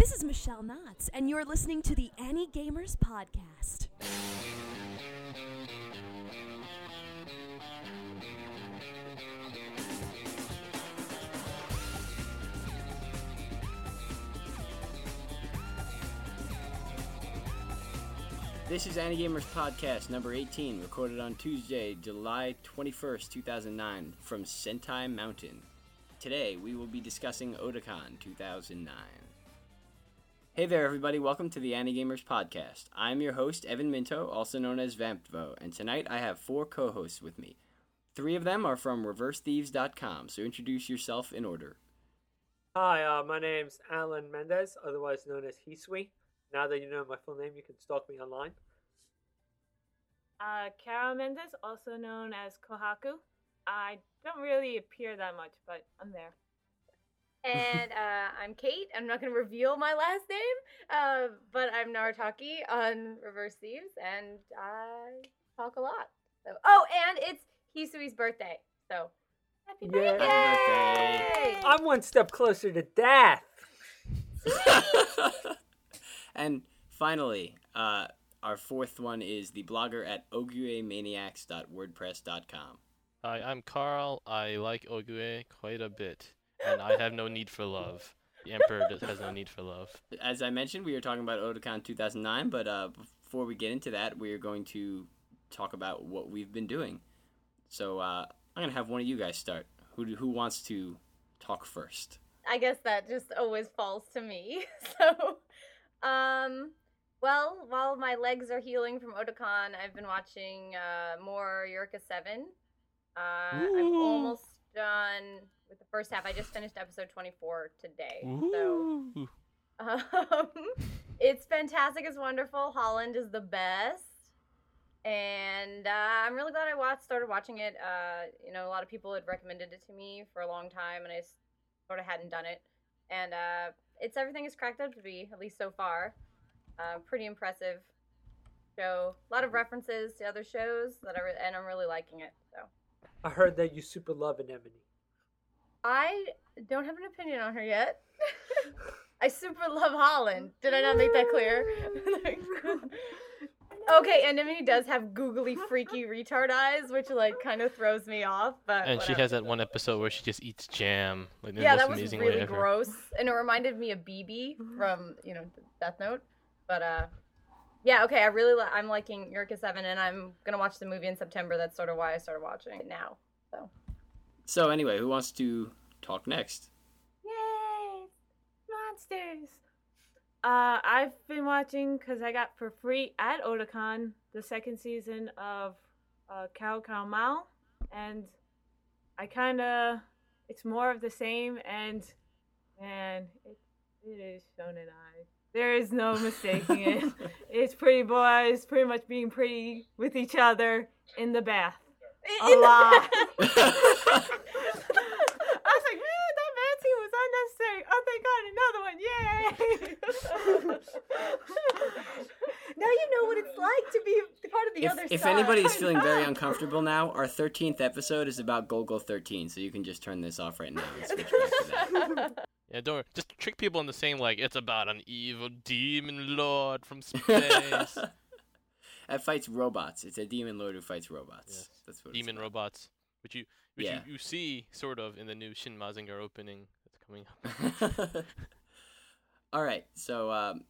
This is Michelle Knotts, and you're listening to the Ani-Gamers Podcast. This is Ani-Gamers Podcast number 18, recorded on Tuesday, July 21st, 2009, from Sentai Mountain. Today, we will be discussing Otakon 2009. Hey there, everybody. Welcome to the Ani-Gamers Podcast. I'm your host, Evan Minto, also known as Vamptvo, and tonight I have four co hosts with me. Three of them are from ReverseThieves.com, so introduce yourself in order. Hi, uh, my name's Alan Mendez, otherwise known as Hisui. Now that you know my full name, you can stalk me online. Uh, Carol Mendez, also known as Kohaku. I don't really appear that much, but I'm there. And uh, I'm Kate. I'm not going to reveal my last name, uh, but I'm Narutaki on Reverse Thieves, and I talk a lot. So, oh, and it's Hisui's birthday. So, happy Yeah. birthday! Happy birthday. I'm one step closer to death. and finally, uh, our fourth one is the blogger at ogiuemaniax.wordpress.com. Hi, I'm Carl. I like Ogiue quite a bit, and I have no need for love. The Emperor has no need for love. As I mentioned, we are talking about Otakon 2009, but uh, before we get into that, we are going to talk about what we've been doing. So uh, I'm going to have one of you guys start. Who, do- who wants to talk first? I guess that just always falls to me. So, um, well, while my legs are healing from Otakon, I've been watching uh, more Eureka 7. Uh, I'm almost done with the first half. I just finished episode 24 today. So, um, it's fantastic. It's wonderful. Holland is the best. And uh, I'm really glad I watched, started watching it. Uh, you know, a lot of people had recommended it to me for a long time, and I sort of hadn't done it. And uh, it's everything it's cracked up to be, at least so far. Uh, pretty impressive show. A lot of references to other shows that I re- and I'm really liking it. So I heard that you super love Anemone. I don't have an opinion on her yet. I super love Holland. Did I not make that clear? okay, Anemone does have googly, freaky retard eyes, which like kind of throws me off. But And she has that one episode where she just eats jam, like Yeah, that was really gross, and it reminded me of BB from you know Death Note. But uh, yeah, okay, I really li- I'm liking Eureka Seven, and I'm gonna watch the movie in September. That's sort of why I started watching it now. So So, anyway, who wants to talk next? Yay! Monsters! Uh, I've been watching because I got for free at Otakon the second season of uh, Cow Cow Mao, and I kind of it's more of the same, and man, it, it is shonen ai. There is no mistaking it. It's pretty boys pretty much being pretty with each other in the bath. A In the lot. back- I was like, man, that man was unnecessary. Oh, thank God, another one! Yay! now you know what it's like to be part of the if other if side. anybody is feeling very uncomfortable now, our 13th episode is about Golgo 13, so you can just turn this off right now and switch back to that. Yeah, don't just trick people into saying like it's about an evil demon lord from space. that fights robots. It's a demon lord who fights robots. Yes. That's what demon it's robots, which you which Yeah. you, you see sort of in the new Shin Mazinger opening that's coming up. All right, so um,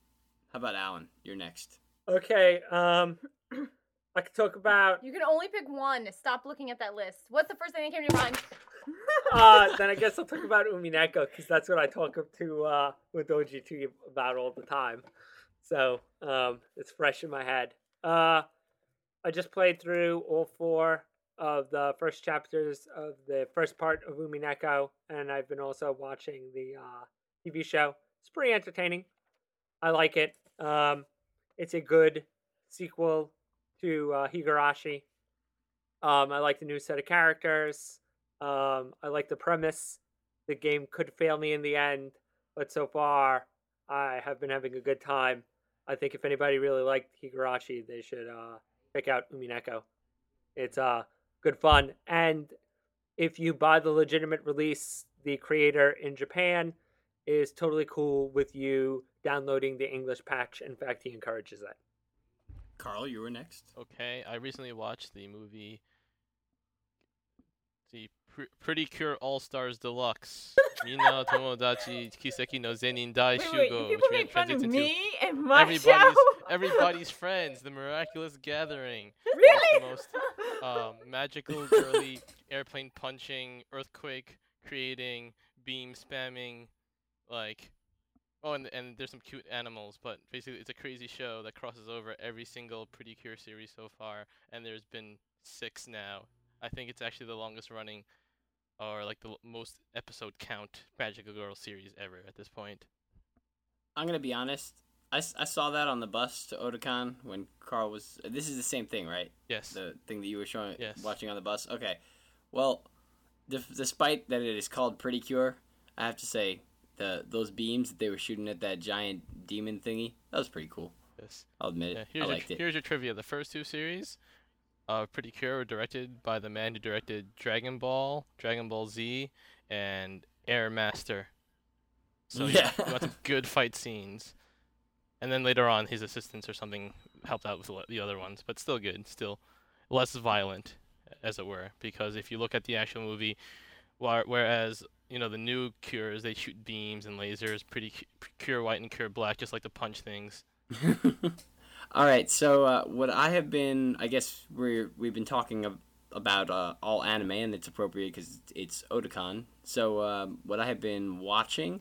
how about Alan? You're next. Okay, um, I could talk about. You can only pick one. Stop looking at that list. What's the first thing that came to your mind? Uh, then I guess I'll talk about Umineko because that's what I talk to uh, with OG2 about all the time. So um, it's fresh in my head. Uh, I just played through all four of the first chapters of the first part of Umineko, and I've been also watching the uh, TV show. It's pretty entertaining. I like it. Um, it's a good sequel to uh, Higurashi. Um, I like the new set of characters. Um, I like the premise. The game could fail me in the end, but so far I have been having a good time. I think if anybody really liked Higurashi, they should uh, check out Umineko. It's uh, good fun, and if you buy the legitimate release, the creator in Japan is totally cool with you downloading the English patch. In fact, he encourages that. Carl, you were next. Okay, I recently watched the movie, the Pr- Pretty Cure All Stars Deluxe. Mina Tomodachi Kiseki no Zenin Dai Wait, wait, Shugo. people which make fun of me and my show. everybody's everybody's friends, the miraculous gathering. really? the most, Um, magical girly airplane punching, earthquake creating, beam spamming, like. Oh, and and there's some cute animals, but basically it's a crazy show that crosses over every single Pretty Cure series so far, and there's been six now. I think it's actually the longest running, or like the most episode count Magical Girl series ever at this point. I'm gonna be honest. I, I saw that on the bus to Otakon when Carl was. This is the same thing, right? Yes. The thing that you were showing, Yes. watching on the bus. Okay. Well, def- despite that it is called Pretty Cure, I have to say the those beams that they were shooting at that giant demon thingy that was pretty cool. yes. I'll admit Yeah, it. here's I your liked tr- it. here's your trivia. The first two series, uh, Pretty Cure, were directed by the man who directed Dragon Ball, Dragon Ball Z, and Air Master. So yeah, Yeah. you got good fight scenes. And then later on, his assistants or something helped out with the other ones, but still good, still less violent, as it were. Because if you look at the actual movie, whereas you know the new Cures, they shoot beams and lasers, Pretty Cu- Cure White and Cure Black, just like to punch things. All right, so uh, what I have been, I guess we're we've been talking ab- about uh, all anime, and it's appropriate because it's Otakon. So um, what I have been watching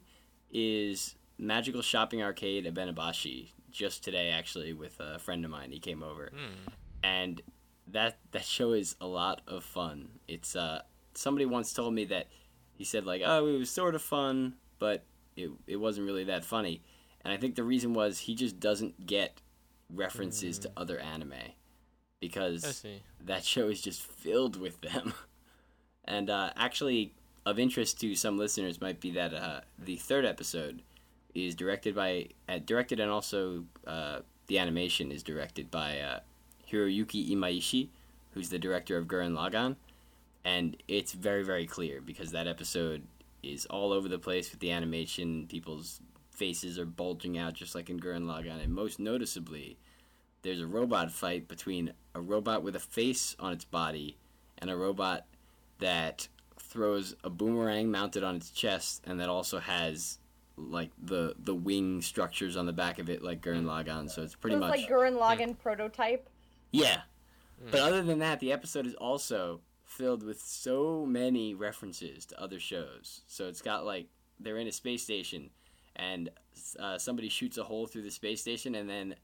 is Magical Shopping Arcade at Abenobashi. Just today, actually, with a friend of mine, he came over, Hmm. and that that show is a lot of fun. It's uh, somebody once told me that he said like, oh, it was sort of fun, but it it wasn't really that funny. And I think the reason was he just doesn't get references to other anime because that show is just filled with them. and uh, actually, of interest to some listeners might be that uh, the third episode is directed by uh, directed and also uh, the animation is directed by uh, Hiroyuki Imaishi, who's the director of Gurren Lagann, and it's very very clear because that episode is all over the place with the animation. People's faces are bulging out just like in Gurren Lagann, and most noticeably, there's a robot fight between a robot with a face on its body and a robot that throws a boomerang mounted on its chest and that also has like the the wing structures on the back of it like Gurren Lagann so it's pretty so it's much like Gurren Lagann prototype. yeah. Mm. But other than that, the episode is also filled with so many references to other shows. So it's got like they're in a space station, and uh, somebody shoots a hole through the space station, and then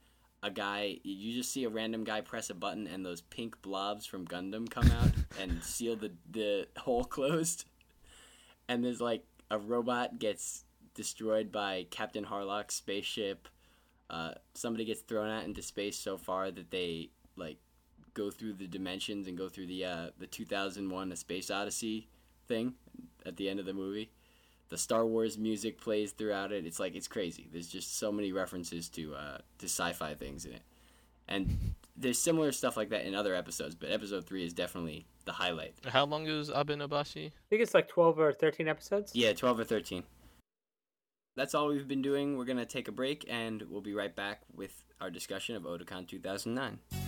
a guy you just see a random guy press a button, and those pink blobs from Gundam come out and seal the the hole closed. And there's like a robot gets destroyed by Captain Harlock's spaceship. Uh, somebody gets thrown out into space so far that they like go through the dimensions and go through the uh, the 2001 A Space Odyssey thing at the end of the movie. The Star Wars music plays throughout it. It's like it's crazy. There's just so many references to uh, to sci-fi things in it, and there's similar stuff like that in other episodes. But episode three is definitely the highlight. How long is Abenobashi? I think it's like 12 or 13 episodes. Yeah, 12 or 13. That's all we've been doing. We're gonna take a break, and we'll be right back with our discussion of Otakon 2009.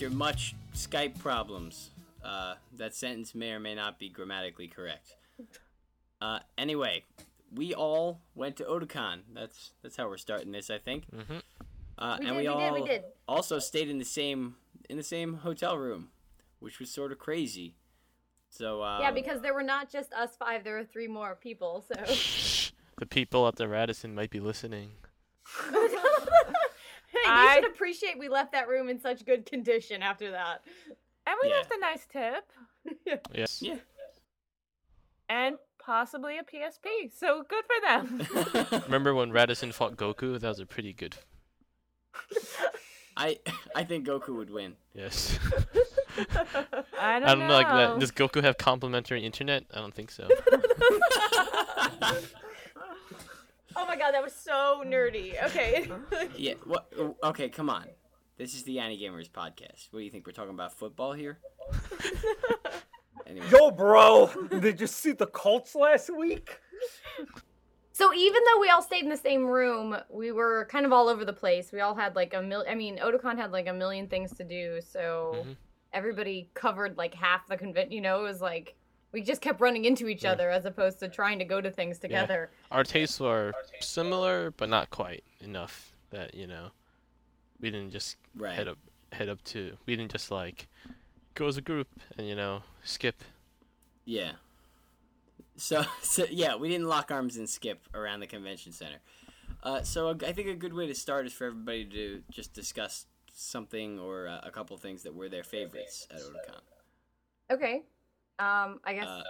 After much Skype problems. Uh, that sentence may or may not be grammatically correct. Uh, anyway, we all went to Otakon. That's that's how we're starting this, I think. Mm-hmm. Uh, We and did, we we all did, we did. also stayed in the same in the same hotel room, which was sort of crazy. So uh, yeah, because there were not just us five; there were three more people. So The people at the Radisson might be listening. I- should appreciate we left that room in such good condition after that. And we Yeah. left a nice tip Yes. Yeah. and possibly a PSP. So good for them. Remember when Radisson fought Goku? That was a pretty good. I I think Goku would win. Yes. I don't, I don't know. Like, know. does Goku have complimentary internet? I don't think so. Oh my god, that was so nerdy. Okay. Yeah. What? Okay, come on. This is the Ani-Gamers podcast. What do you think? We're talking about football here. Anyway. Yo, bro, did you see the Colts last week? So even though we all stayed in the same room, we were kind of all over the place. We all had like a mil. I mean, Otakon had like a million things to do, so Mhm. everybody covered like half the convent. You know, it was like we just kept running into each Yeah. other as opposed to trying to go to things together. Our tastes were similar, but not quite enough that you know we didn't just Right. head up head up to. We didn't just like go as a group and you know skip. Yeah. So, so yeah, we didn't lock arms and skip around the convention center. Uh, so a- I think a good way to start is for everybody to just discuss something or uh, a couple things that were their favorites at Otakon. Okay. Um, I guess Uh,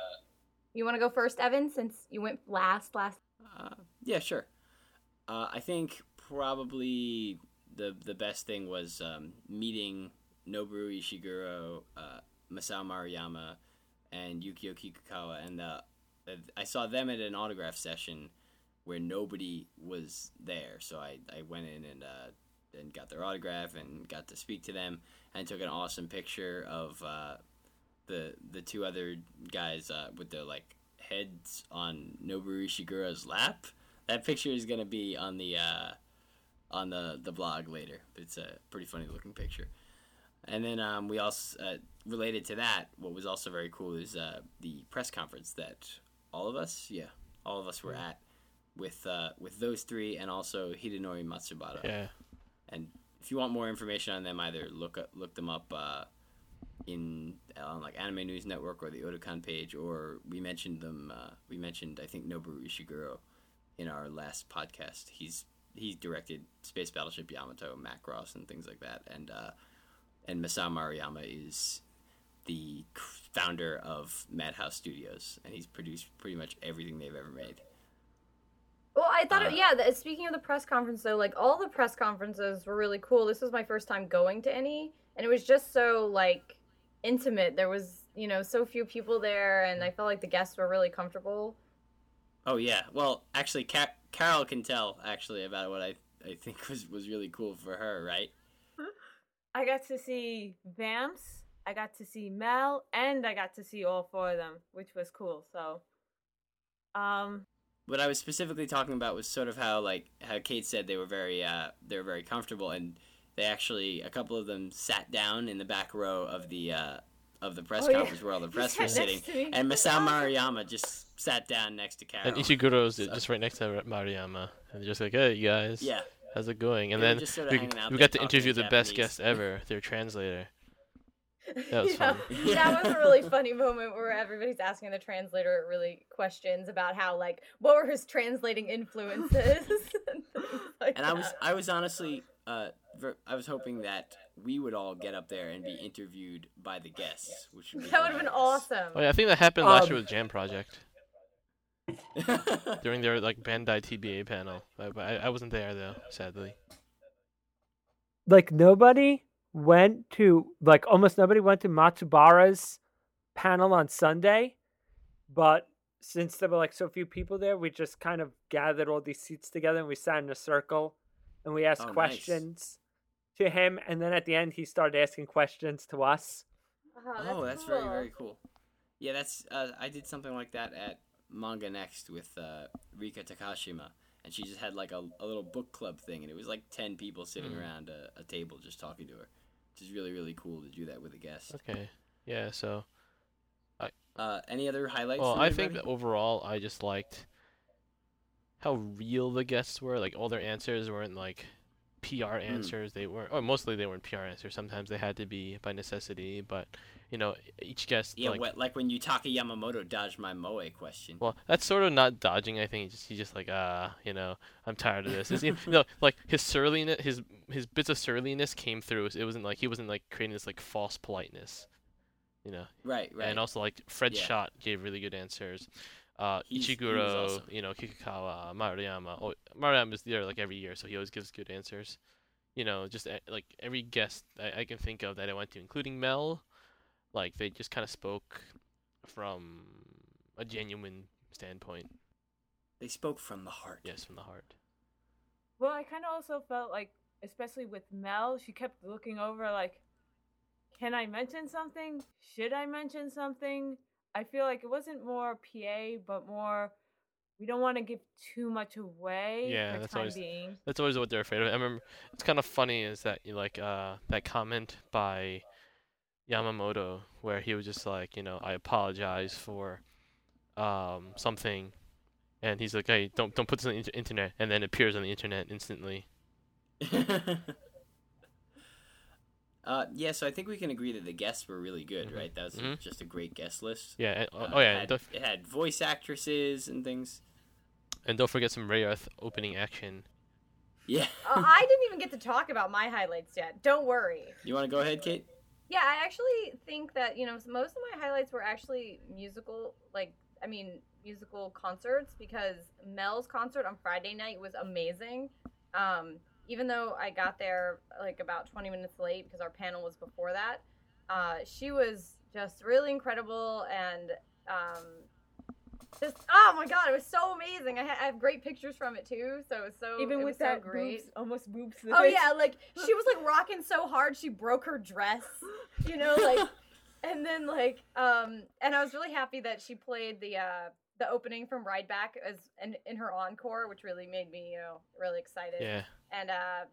you want to go first, Evan, since you went last last. Uh, yeah, sure. Uh, I think probably the the best thing was um, meeting Noboru Ishiguro, uh, Masao Maruyama, and Yukio Kikukawa, and uh, I saw them at an autograph session where nobody was there, so I, I went in and uh, and got their autograph and got to speak to them and took an awesome picture of uh, the the two other guys uh, with their like heads on Noboru Ishiguro's lap. That picture is gonna be on the uh, on the the blog later. It's a pretty funny looking picture. And then um, we also uh, related to that. What was also very cool is uh, the press conference that all of us, yeah, all of us were at with uh, with those three and also Hidenori Matsubara. Yeah. And if you want more information on them, either look up, look them up uh, in on like Anime News Network or the Otakon page, or we mentioned them. Uh, we mentioned I think Noboru Ishiguro in our last podcast. He's he directed Space Battleship Yamato, Macross, and things like that. And uh, and Masao Maruyama is the founder of Madhouse Studios, and he's produced pretty much everything they've ever made. Well, I thought, it, Uh, yeah. The, speaking of the press conference, though, like all the press conferences were really cool. This was my first time going to any, and it was just so like intimate. There was, you know, so few people there, and I felt like the guests were really comfortable. Oh yeah. Well, actually, Ca- Carol can tell actually about what I I think was was really cool for her, right? I got to see Vamps, I got to see Mel, and I got to see all four of them, which was cool. So, um, What I was specifically talking about was sort of how like how Kate said they were very uh they were very comfortable and they actually a couple of them sat down in the back row of the uh of the press Oh, yeah. conference where all the press were sitting next to me. and Masao Maruyama just sat down next to Carol. And Ishiguro's So- just right next to Maruyama, and they're just like, "Hey, you guys, Yeah. how's it going?" And They were then just sorta we, out we got to interview in the best guest ever, their translator. That was Yeah, fun. that was a really funny moment where everybody's asking the translator really questions about how like what were his translating influences. and like And I was. I was honestly uh I was hoping that we would all get up there and be interviewed by the guests, which would be that would have been awesome. Oh yeah, I think that happened last year Um, with Jam Project during their like Bandai TBA panel. But but I, I wasn't there though, sadly. Like nobody went to like almost nobody went to Matsubara's panel on Sunday, but since there were like so few people there, we just kind of gathered all these seats together and we sat in a circle and we asked Oh, nice. questions to him and then at the end he started asking questions to us. Oh, that's very very cool. Yeah, that's uh, I did something like that at Manga Next with uh, Rika Takashima, and she just had like a, a little book club thing, and it was like ten people sitting Mm. around a, a table just talking to her, which is really really cool to do that with a guest. Okay. Yeah. So. Uh, any other highlights? Well, I think that overall, I just liked how real the guests were. Like all their answers weren't like PR answers. They weren't, or mostly they weren't PR answers. Sometimes they had to be by necessity, but you know, each guest Yeah, like what, like when Yutaka Yamamoto dodged my Moe question. Well, that's sort of not dodging. I think he just he's just like ah, you know, I'm tired of this. You know, like his surliness, his his bits of surliness came through. It wasn't like he wasn't like creating this like false politeness, you know. right, right. And also like Fred Yeah. Schodt gave really good answers. Uh, He's- Ishiguro, awesome. you know, Kikukawa, Maruyama. Oh, Maruyama is there like every year, so he always gives good answers. You know, just uh, like every guest I, I can think of that I went to, including Mel, like they just kind of spoke from a genuine standpoint. they spoke from the heart. Yes, from the heart. Well, I kind of also felt like, especially with Mel, she kept looking over like, can I mention something? Should I mention something? I feel like it wasn't more PA, but more we don't want to give too much away Yeah, for that's time always- being. That's always what they're afraid of. I remember it's kind of funny is that you like uh that comment by Yamamoto where he was just like, you know, I apologize for um something and he's like, "Hey, don't don't put this on the inter- internet." And then it appears on the internet instantly. uh, yeah, so I think we can agree that the guests were really good, Mhm. right? That was Mhm. just a great guest list. Yeah, and, oh, Uh, oh yeah, it had, don't, it had voice actresses and things. and don't forget some Rayearth opening action. Yeah. Uh, I didn't even get to talk about my highlights yet. Don't worry. You want to go ahead, Kate? Yeah, I actually think that you know most of my highlights were actually musical, like I mean musical concerts because Mel's concert on Friday night was amazing. Um, even though I got there like about 20 minutes late because our panel was before that, uh, she was just really incredible and um, just oh my god, it was so amazing. I, ha- I have great pictures from it too, so it was so Even it with was so that great. boobs, almost boobs. Oh yeah, like she was like rocking so hard she broke her dress. You know, like and then like um and I was really happy that she played the uh the opening from Ride Back as in, in her encore, which really made me, you know, really excited. Yeah. And uh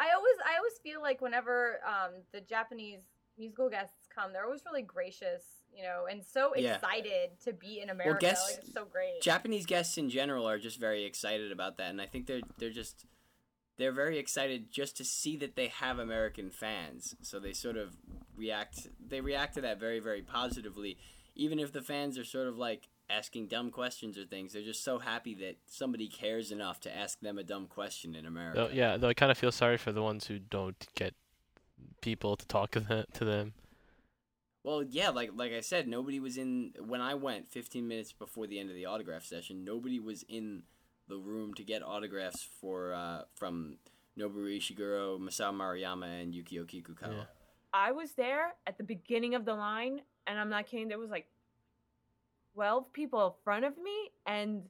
I always I always feel like whenever um the Japanese musical guests come, they're always really gracious, you know, and so Yeah. excited to be in America. guests- like it's so great. Japanese guests in general are just very excited about that, and I think they're they're just they're very excited just to see that they have American fans. So they sort of react they react to that very very positively, even if the fans are sort of like asking dumb questions or things. They're just so happy that somebody cares enough to ask them a dumb question in America. Though, yeah, though I kind of feel sorry for the ones who don't get people to talk to them. Well, yeah, like like I said, nobody was in when I went 15 minutes before the end of the autograph session. Nobody was in the room to get autographs for uh, from Noboru Ishiguro, Masao Maruyama, and Yukio Kikukawa. Yeah. I was there at the beginning of the line, and I'm not kidding. There was like twelve people in front of me, and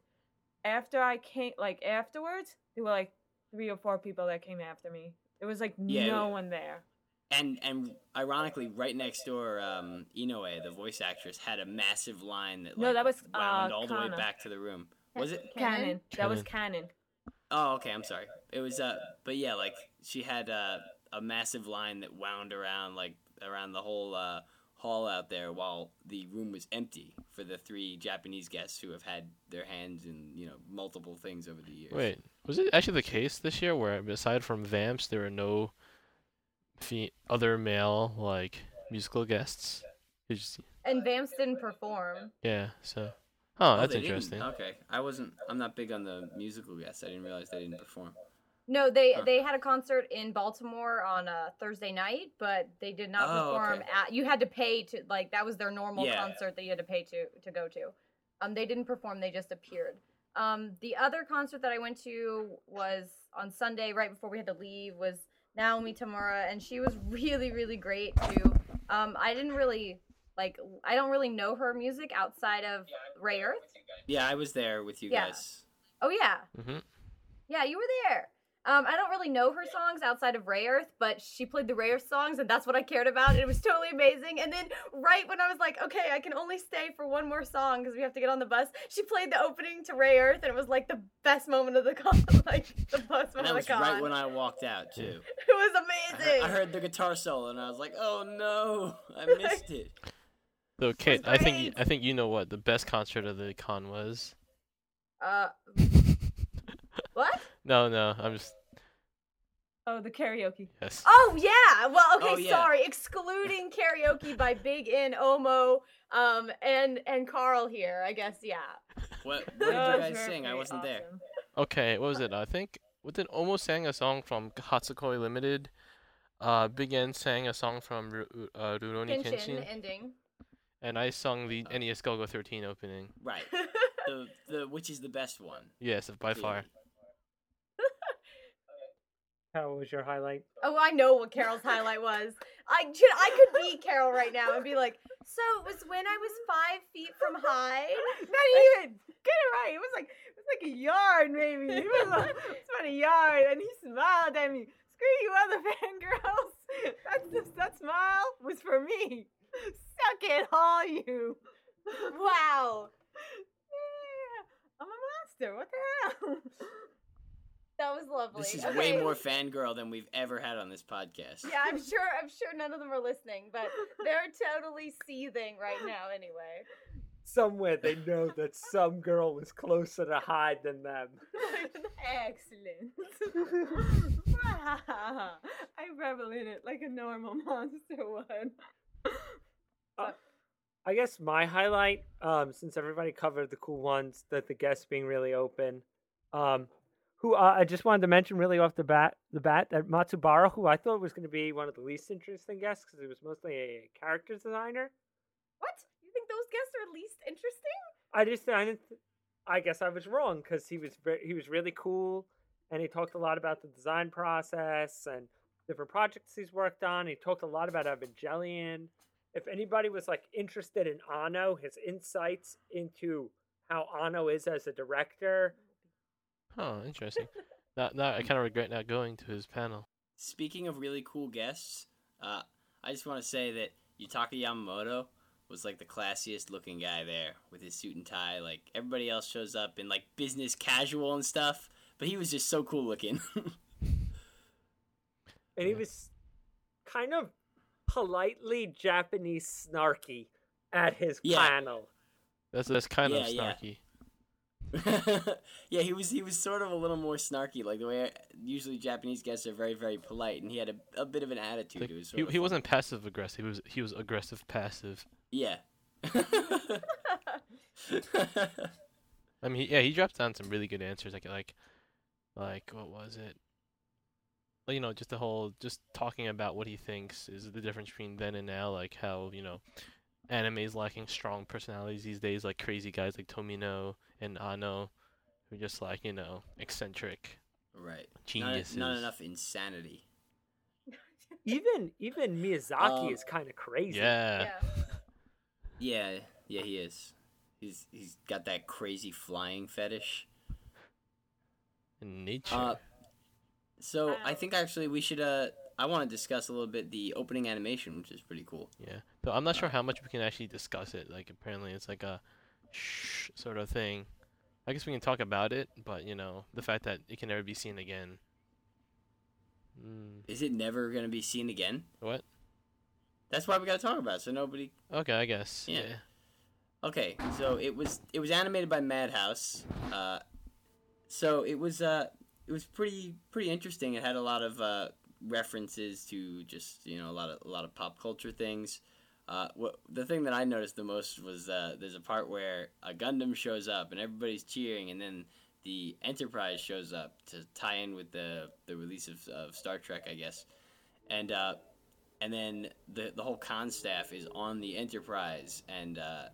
after I came, like afterwards, there were like three or four people that came after me. It was like Yeah, no one there. And and ironically, right next door, um, Inoue, the voice actress, had a massive line that like, No, that was, wound uh, all the way back to the room. Was it? Canon. That was canon. Oh, okay. I'm sorry. It was uh, but yeah, like she had uh, a massive line that wound around like around the whole uh, hall out there, while the room was empty for the three Japanese guests who have had their hands in you know multiple things over the years. Wait, was it actually the case this year where, aside from Vamps, there were no fe- other male like musical guests? It just- And Vamps didn't perform. yeah. So, oh, that's they didn't? interesting. Okay, I wasn't. I'm not big on the musical guests. I didn't realize they didn't perform. No, they Huh. they had a concert in Baltimore on a Thursday night, but they did not Oh, perform okay. at. You had to pay to like that was their normal Yeah. concert that you had to pay to to go to. Um, they didn't perform; they just appeared. Um, the other concert that I went to was on Sunday, right before we had to leave. Was Naomi Tamura, and she was really really great too. Um, I didn't really like. I don't really know her music outside of Rayearth. Yeah, I was there with you Yeah. guys. Oh yeah, hmm yeah, you were there. Um, I don't really know her songs outside of Rayearth, but she played the Rayearth songs, and that's what I cared about. It was totally amazing. And then, right when I was like, okay, I can only stay for one more song because we have to get on the bus, she played the opening to Rayearth, and it was like the best moment of the con, like the best moment that of was the con. right when I walked out too. It was I heard, amazing. I heard the guitar solo and I was like, "Oh no, I missed it." So, Kate, I think. I think you know what the best concert of the con was. Uh, what? No, no, I'm just Oh, the karaoke. Yes. Oh yeah. Well, okay, Oh, yeah. sorry. Excluding karaoke by Big In, Omo, um, and and Carl here. I guess yeah. What, what did That you guys sing? I wasn't there. Okay, what was it? I think what did almost sang a song from Hatsukoi Limited. Uh, Big N sang a song from Ru- uh, Rurouni Kenshin Kenshin, ending. and I sung the NES Golgo 13 opening. Right. The, the which is the best one? Yes, by far. How was your highlight? Oh, I know what Carol's highlight was. I I could be Carol right now and be like, so it was when I was five feet from Hyde. Not even. Get it right. It was like it was like a yard, maybe. It was, like, it was about a yard, and he smiled at me. Screw you, other fangirls. That's just, that smile was for me. Suck it, all you. Wow. Yeah, I'm a monster. What the hell? That was lovely. This is okay. way more fangirl than we've ever had on this podcast. Yeah, I'm sure. I'm sure none of them are listening, but they're totally seething right now. Anyway. Somewhere they know that some girl was closer to Hyde than them. Excellent. I revel in it like a normal monster would. I guess my highlight, um, since everybody covered the cool ones, that the guests being really open, um, who uh, I just wanted to mention really off the bat, the bat that Matsubara, who I thought was going to be one of the least interesting guests because he was mostly a character designer. What? You think those guests are least interesting? I just I didn't. I guess I was wrong because he was he was really cool, and he talked a lot about the design process and different projects he's worked on. He talked a lot about Evangelion. If anybody was like interested in Anno, his insights into how Anno is as a director, Oh, interesting. now, now I kind of regret not going to his panel. Speaking of really cool guests, uh, I just want to say that Yutaka Yamamoto was like the classiest looking guy there with his suit and tie. Like everybody else shows up in like business casual and stuff, but he was just so cool looking. and he was kind of politely Japanese snarky at his Yeah. panel. That's that's kind of Yeah, yeah. snarky. yeah, he was he was sort of a little more snarky, like the way usually Japanese guests are very very polite, and he had a, a bit of an attitude. Like, was he he wasn't passive aggressive. He was he was aggressive passive. Yeah. I mean, yeah, he dropped down some really good answers. Like like like what was it? Like, you know, just the whole just talking about what he thinks is the difference between then and now. Like how you know, anime is lacking strong personalities these days. Like crazy guys like Tomino and Anno, who are just like you know eccentric right. Not, geniuses. not enough insanity. Even even Miyazaki Um, is kind of crazy. Yeah. Yeah. Yeah, yeah, he is. He's he's got that crazy flying fetish. In nature. Uh, so I Wow. think actually we should. Uh, I want to discuss a little bit the opening animation, which is pretty cool. Yeah. So I'm not sure how much we can actually discuss it. Like apparently it's like a shh sort of thing. I guess we can talk about it, but you know, the fact that it can never be seen again. Mm, Is it never gonna be seen again? what? That's why we gotta talk about it, so nobody. Okay, I guess. Yeah. Yeah. Okay, so it was it was animated by Madhouse. Uh, so it was uh it was pretty pretty interesting. It had a lot of uh, references to just you know a lot of a lot of pop culture things. Uh, what the thing that I noticed the most was uh, there's a part where a Gundam shows up and everybody's cheering, and then the Enterprise shows up to tie in with the the release of, of Star Trek, I guess, and uh, and then the the whole con staff is on the Enterprise, and uh,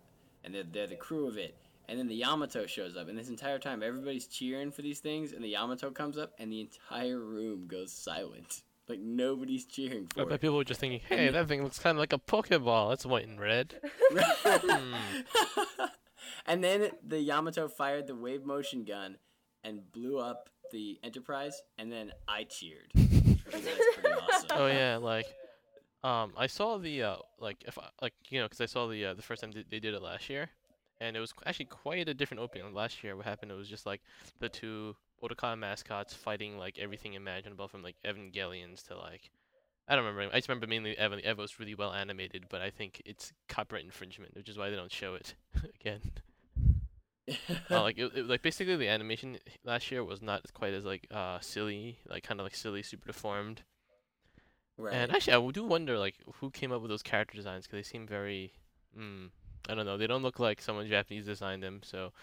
and they're, they're the crew of it. And then the Yamato shows up, and this entire time everybody's cheering for these things, and the Yamato comes up, and the entire room goes silent. Like nobody's cheering I for bet it. people were just thinking, hey, that thing looks kind of like a Pokeball. It's white and red. Hmm. and then the Yamato fired the wave motion gun and blew up the Enterprise, and then I cheered. Because that's pretty awesome. oh yeah, like, um, I saw the uh, like if I, like you know, because I saw the uh, the first time they, they did it last year, and it was actually quite a different opening. Last year, what happened? It was just like the two Otakon mascots fighting like everything imaginable, from like Evangelions to like. I don't remember. I just remember mainly Evo. Evo's really well animated, but I think it's copyright infringement, which is why they don't show it again. uh, like it, it- like basically the animation last year was not quite as like uh silly, like kind of like silly, super deformed. right. And actually, I do wonder like who came up with those character designs because they seem very, mm, I don't know, they don't look like someone Japanese designed them. So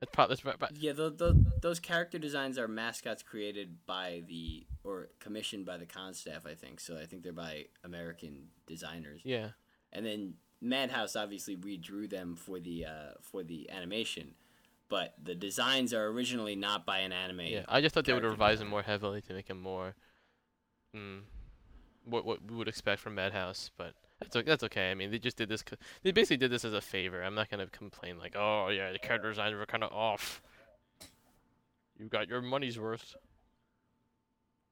that's probably that's prob- Yeah, the, the, those character designs are mascots created by the or commissioned by the con staff, I think. So I think they're by American designers. yeah. And then Madhouse obviously redrew them for the uh, for the animation, but the designs are originally not by an anime. Yeah, I just thought they would revise them more heavily to make them more, mm, what what we would expect from Madhouse. But that's o- that's okay. I mean, they just did this. 'cause- They basically did this as a favor. I'm not gonna complain like, oh yeah, the character designs were kind of off. You got your money's worth.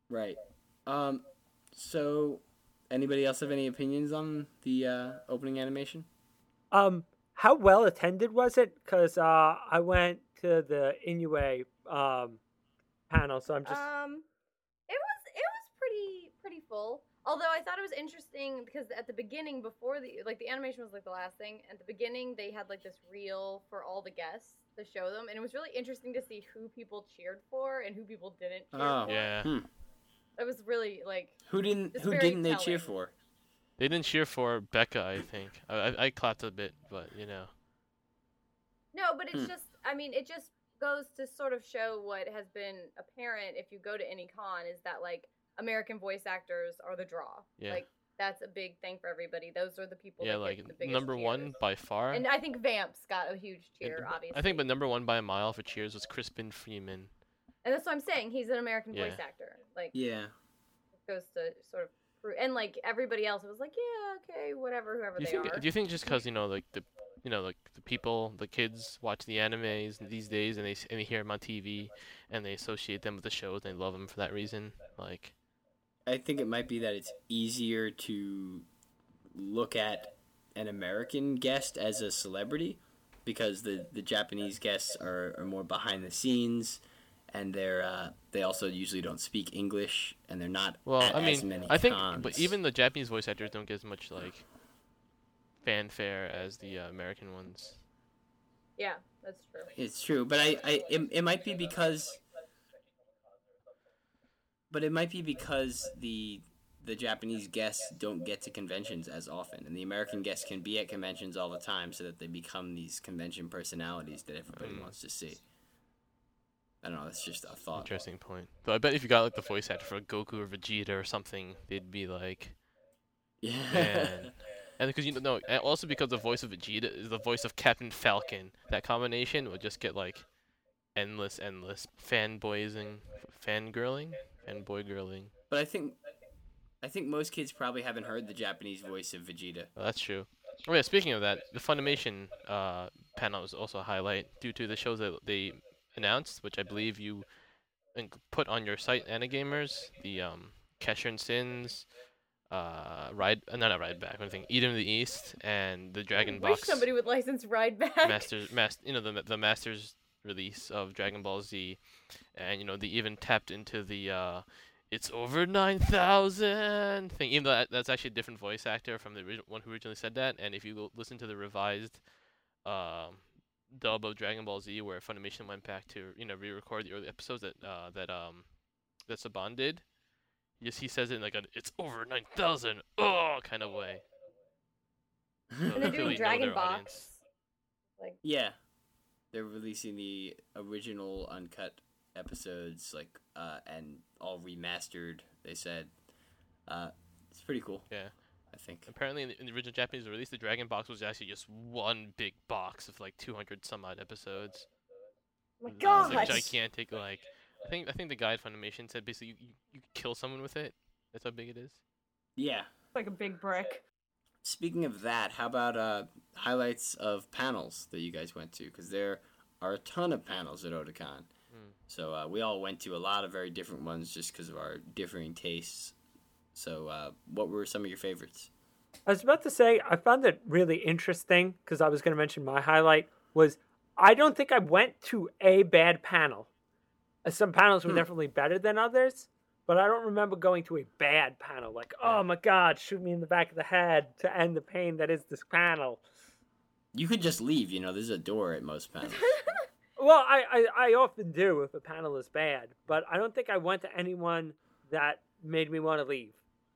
Right. Um. So, anybody else have any opinions on the uh, opening animation? Um, how well attended was it? Because uh, I went to the Inoue um panel, so I'm just Um, it was it was pretty pretty full. Although I thought it was interesting because at the beginning, before the like the animation was like the last thing. At the beginning, they had like this reel for all the guests to show them, and it was really interesting to see who people cheered for and who people didn't cheer Oh. for. Yeah, Hmm. It was really like Who didn't? Who didn't they cheer for? they didn't cheer for Becca. I think I I, I clapped a bit, but you know. No, but it's Hmm. just I mean, it just goes to sort of show what has been apparent if you go to any con is that like American voice actors are the draw. Yeah. Like that's a big thing for everybody. Those are the people Yeah, that like get the biggest number one by far. And I think Vamps got a huge and- cheer, obviously. I think, but number one by a mile for cheers was Crispin Freeman. and that's what I'm saying. He's an American voice actor. Like Yeah. it goes to sort of and like everybody else was like, yeah, okay, whatever, whoever Do you they think? are. Do you think just because you know, like the, you know, like the people, the kids watch the animes these days, and they and they hear them on TV, and they associate them with the shows, and they love them for that reason? Like, I think it might be that it's easier to look at an American guest as a celebrity because the, the Japanese guests are, are more behind the scenes and they're uh, they also usually don't speak English and they're not well, at I as mean, many I think, cons. but even the Japanese voice actors don't get as much like fanfare as the uh, American ones. yeah, that's true. It's true, but I, I it, it might be because but it might be because the the Japanese guests don't get to conventions as often and the American guests can be at conventions all the time so that they become these convention personalities that everybody Mm. wants to see. I don't know, that's just a thought. Interesting point. Though I bet if you got like the voice actor for Goku or Vegeta or something, they'd be like, Yeah. Man. and because you know, no, also because the voice of Vegeta is the voice of Captain Falcon. That combination would just get like endless, endless fanboyising, fangirling, fanboy girling. but I think I think most kids probably haven't heard the Japanese voice of Vegeta. Oh, that's true. Oh yeah, speaking of that, the Funimation uh, panel was also a highlight due to the shows that they announced, which I believe you put on your site, Ani-Gamers. The um, Casshern Sins, uh, Ride, uh, not a Ride Back, anything, Eden of the East, and the Dragon I wish Box somebody would license Ride Back. Masters, mas- you know the the Masters release of Dragon Ball Z, and you know they even tapped into the uh, it's over nine thousand thing. Even though that, that's actually a different voice actor from the ori- one who originally said that, and if you go listen to the revised um, dub of Dragon Ball Z, where Funimation went back to you know re-record the early episodes that uh, that um that Saban did. Yes, he says it in like a "it's over nine thousand oh kind of way. So and they they're doing Dragon Box. audience. Like Yeah, they're releasing the original uncut episodes, like uh, and all remastered. They said uh, it's pretty cool. Yeah. I think. Apparently, in the, in the original Japanese release, the Dragon Box was actually just one big box of like 200 some odd episodes. oh my It was, God. like gigantic. Like I think I think the guide Funimation said basically you, you, you kill someone with it. That's how big it is. Yeah. like a big brick. Speaking of that, how about uh, highlights of panels that you guys went to? Because there are a ton of panels at Otakon. Hmm. So uh, we all went to a lot of very different ones just because of our differing tastes. So uh, what were some of your favorites? I was about to say I found it really interesting because I was going to mention my highlight was I don't think I went to a bad panel. Some panels were Hmm. definitely better than others, but I don't remember going to a bad panel. Like, oh my god, shoot me in the back of the head to end the pain that is this panel. You could just leave. You know, there's a door at most panels. Well, I, I, I often do if a panel is bad, but I don't think I went to anyone that made me want to leave.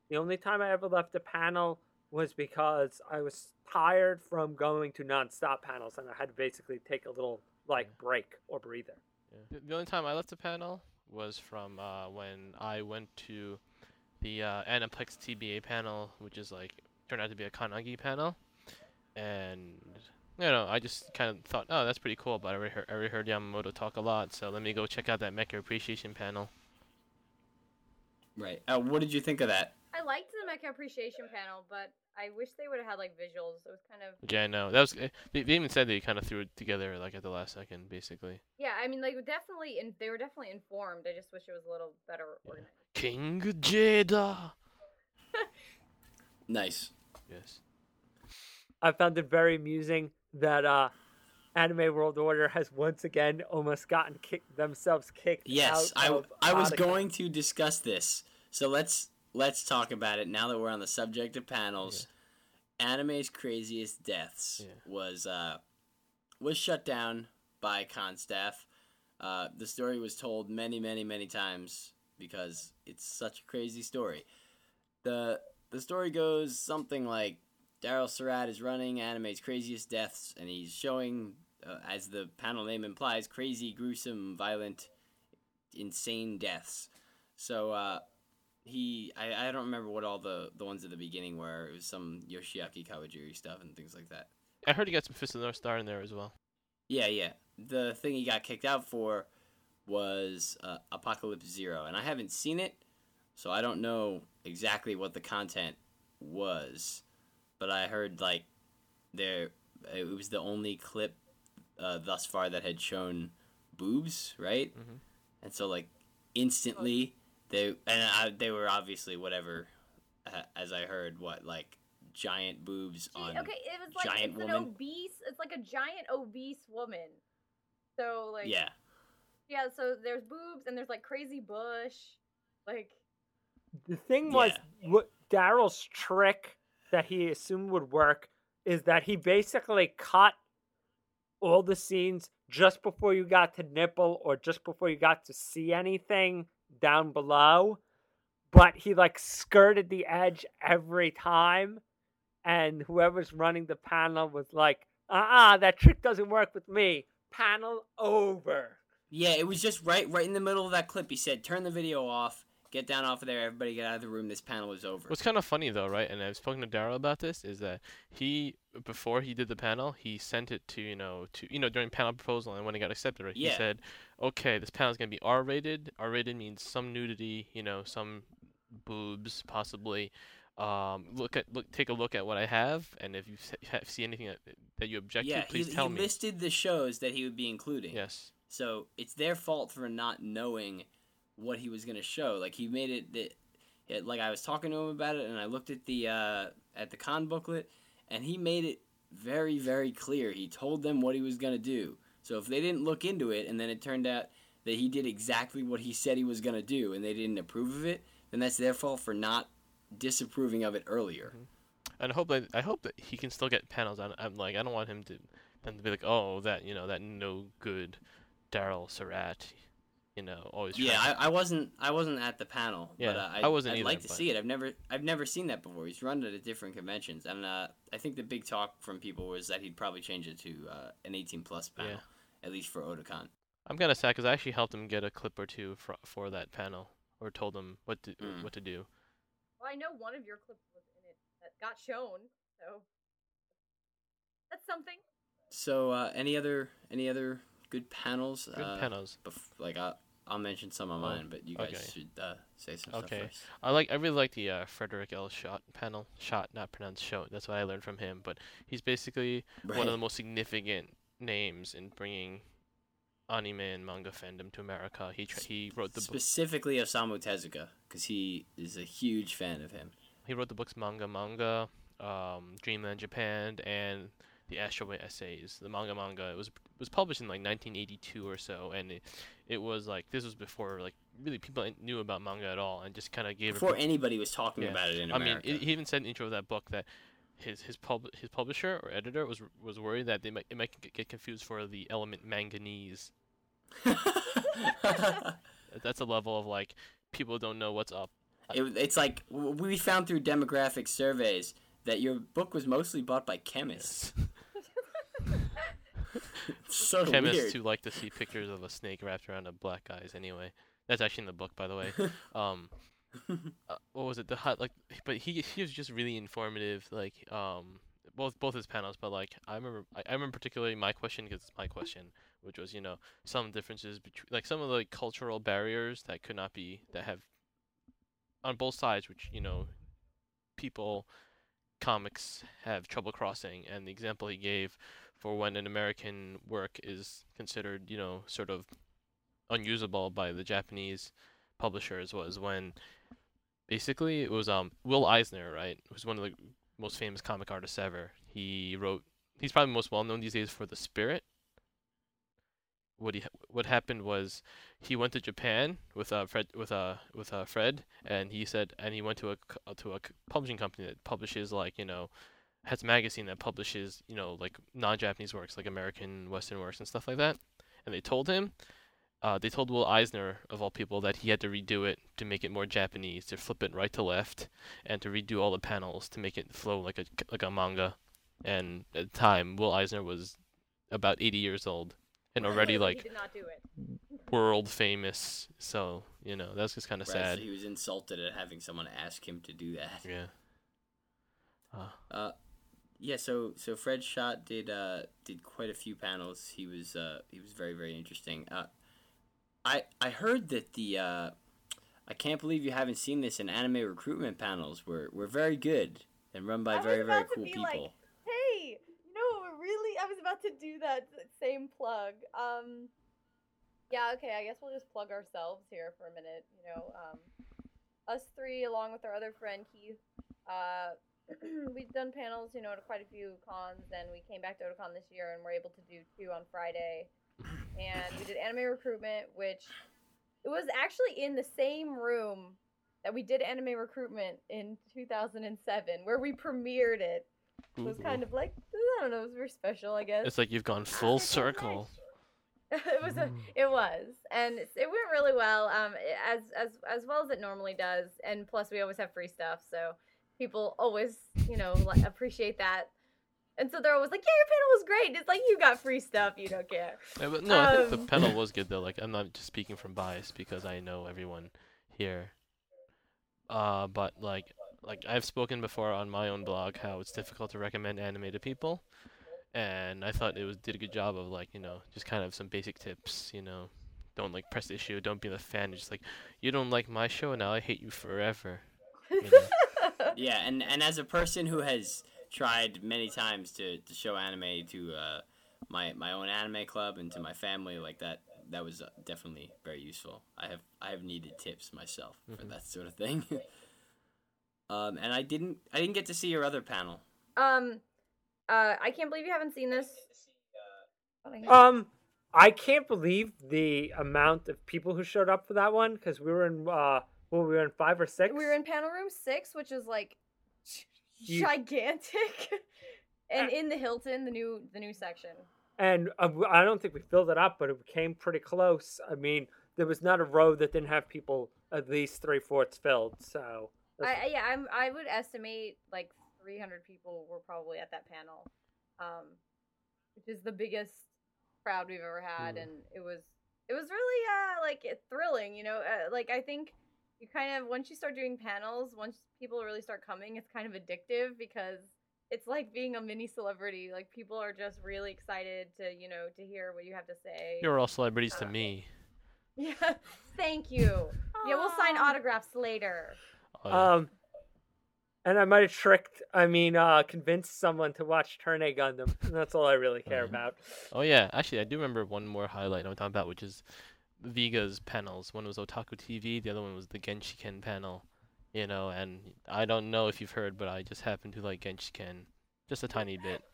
The only time I ever left a panel was because I was tired from going to nonstop panels and I had to basically take a little like break or breather. Yeah. The- The only time I left a panel was from uh, when I went to the uh, Aniplex TBA panel, which is like turned out to be a Kannagi panel, and you know I just kind of thought, oh, that's pretty cool. But I already heard, I already heard Yamamoto talk a lot, so let me go check out that Mecha Appreciation panel. right. Uh, what did you think of that? I liked the Mecha Appreciation panel, but I wish they would have had like visuals. It was kind of Yeah, I know that was. eh, They, they even said they kind of threw it together like at the last second, basically. yeah. I mean, like definitely, in, they were definitely informed. I just wish it was a little better Yeah. organized. King Jada. Nice. Yes. I found it very amusing that uh, Anime World Order has once again almost gotten kicked themselves kicked Yes, out I of I was going to discuss this. So let's let's talk about it now that we're on the subject of panels. Anime's craziest deaths Yeah. was uh was shut down by con staff. Uh, the story was told many, many, many times because it's such a crazy story. the The story goes something like Daryl Surratt is running Anime's craziest deaths, and he's showing, uh, as the panel name implies, crazy, gruesome, violent, insane deaths. So uh, he, I, I don't remember what all the the ones at the beginning were. It was some Yoshiaki Kawajiri stuff and things like that. I heard he got some Fist of the North Star in there as well. Yeah, yeah. The thing he got kicked out for was uh, Apocalypse Zero, and I haven't seen it, so I don't know exactly what the content was. But I heard like there, it was the only clip uh, thus far that had shown boobs, right? Mhm. And so like instantly they and I, they were obviously whatever, uh, as I heard, what like giant boobs Gee, on. okay, it was like giant it's woman. an obese. It's like a giant obese woman. So like Yeah. yeah. So there's boobs and there's like crazy bush, like The thing was, Yeah. what Daryl's trick that he assumed would work is that he basically cut all the scenes just before you got to nipple or just before you got to see anything down below. But he like skirted the edge every time, and whoever's running the panel was like, "Uh, uh that trick doesn't work with me." Panel over. Yeah, it was just right right in the middle of that clip. He said, "Turn the video off. Get down off of there. Everybody get out of the room. This panel is over." What's kind of funny though, right? And I've spoken to Daryl about this. Is that he before he did the panel, he sent it to you know to you know during panel proposal, and when it got accepted, right, Yeah. he said, "Okay, this panel is gonna be R-rated. R-rated means some nudity, you know, some boobs possibly. Um, look at look, take a look at what I have, and if you see anything that, that you object yeah, to, please he, tell he me." listed the shows that he would be including. Yes. So it's their fault for not knowing what he was gonna show. Like he made it that, it, like I was talking to him about it, and I looked at the uh, at the con booklet, and he made it very very clear. He told them what he was gonna do. So if they didn't look into it, and then it turned out that he did exactly what he said he was gonna do, and they didn't approve of it, then that's their fault for not disapproving of it earlier. And I hope that I hope that he can still get panels. I, I'm like I don't want him to to be like, oh, that you know that no good Daryl Surratt, you know, always. Yeah, I, I wasn't I wasn't at the panel, Yeah, but uh, I, I wasn't I'd either, like to but- see it. I've never I've never seen that before. He's run it at different conventions, and uh, I think the big talk from people was that he'd probably change it to uh, an 18 plus panel, Yeah. at least for Otakon. I'm kind of sad because I actually helped him get a clip or two for for that panel, or told him what to Mm. what to do. well, I know one of your clips was in it that got shown. So that's something. So, uh, any other any other good panels? Good uh, panels. bef- like I, I'll mention some of Oh, mine, but you guys okay. should uh, say some Okay. stuff first. I like I really like the uh, Frederik L. Schodt panel. Shot, not pronounced Shot. That's what I learned from him. But he's basically one of the most significant names in bringing anime and manga fandom to America. He tra- he wrote the book. Specifically Osamu Tezuka, because he is a huge fan of him. He wrote the books Manga Manga, um, Dreamland Japan, and the Astro Boy essays. The Manga Manga it was was published in like 1982 or so, and it, it was like this was before like really people knew about manga at all, and just kind of gave it. Before anybody was talking Yeah. about it in I mean, it, he even said in the intro of that book that his his pub his publisher or editor was was worried that they might it might get- get confused for the element manganese. That's a level of like people don't know what's up. It, it's like we found through demographic surveys that your book was mostly bought by chemists. so Chemists weird. who like to see pictures of a snake wrapped around a black guy's anyway. That's actually in the book, by the way. Um, uh, what was it? The hot like, but he he was just really informative. Like um, both both his panels, but like I remember I, I remember particularly my question because it's my question, which was you know some differences between like some of the like, cultural barriers that could not be that have on both sides, which you know people comics have trouble crossing, and the example he gave for when an American work is considered, you know, sort of unusable by the Japanese publishers was when basically it was um Will Eisner, right? Who's one of the most famous comic artists ever. He wrote he's probably most well known these days for The Spirit. What he what happened was he went to Japan with uh Fred with uh with uh Fred and he said and he went to a to a publishing company that publishes like, you know, has a magazine that publishes, you know, like non-Japanese works, like American Western works and stuff like that. And they told him, uh, they told Will Eisner of all people that he had to redo it to make it more Japanese, to flip it right to left, and to redo all the panels to make it flow like a like a manga. And at the time, Will Eisner was about 80 years old and already like did not do it. world famous. So you know that's just kind of Right, so sad. he was insulted at having someone ask him to do that. Yeah. Uh, Uh, yeah. So so Fred Schodt did uh did quite a few panels. He was uh he was very very interesting. Uh, I I heard that the uh, I can't believe you haven't seen this in anime recruitment panels. were were very good and run by very very cool people. like, Hey, no, really, I was about to do that same plug. Um, yeah, okay, I guess we'll just plug ourselves here for a minute. You know, um, us three, along with our other friend Keith, uh, we've done panels, you know, at quite a few cons. Then we came back to Otakon this year and were able to do two on Friday. And we did anime recruitment, which it was actually in the same room that we did anime recruitment in 2007, where we premiered it. It was kind of like I don't know, it was very special, I guess. It's like you've gone full circle. it was a, it was and it went really well um as as as well as it normally does and plus we always have free stuff so people always you know appreciate that and so they're always like yeah your panel was great it's like you got free stuff you don't care Yeah, but no, I think Um, the panel was good though. Like I'm not just speaking from bias because I know everyone here. Uh, but like like I've spoken before on my own blog how it's difficult to recommend anime to people, and I thought it was did a good job of like you know just kind of some basic tips. You know, don't like press the issue, don't be the fan. Just like you don't like my show now, I hate you forever. You know? yeah, and and as a person who has tried many times to, to show anime to uh, my my own anime club and to my family, like that that was uh, definitely very useful. I have I have needed tips myself for Mhm. that sort of thing. um, and I didn't I didn't get to see your other panel. um uh i can't believe you haven't seen this I Um, I can't believe the amount of people who showed up for that one because we were in uh, well, we were in five or six. we were in panel room six which is like You- gigantic and in the hilton the new the new section and uh, I don't think we filled it up, but it came pretty close. I mean, there was not a row that didn't have people at least three fourths filled. So I, I yeah, I'm I would estimate like 300 people were probably at that panel, um, which is the biggest crowd we've ever had, Mm. and it was it was really uh like thrilling, you know. Uh, like I think you kind of once you start doing panels, once people really start coming, it's kind of addictive because it's like being a mini celebrity. Like people are just really excited to you know to hear what you have to say. You're all celebrities to me. yeah, thank you. Yeah, we'll sign autographs later. Oh, yeah. um, and I might have tricked. I mean, uh, convinced someone to watch Turn A Gundam. And that's all I really care Mhm. about. Oh yeah, actually I do remember one more highlight I'm talking about, which is Viga's panels. One was Otaku TV, the other one was the Genshiken panel. You know, and I don't know if you've heard, but I just happen to like Genshiken just a tiny bit.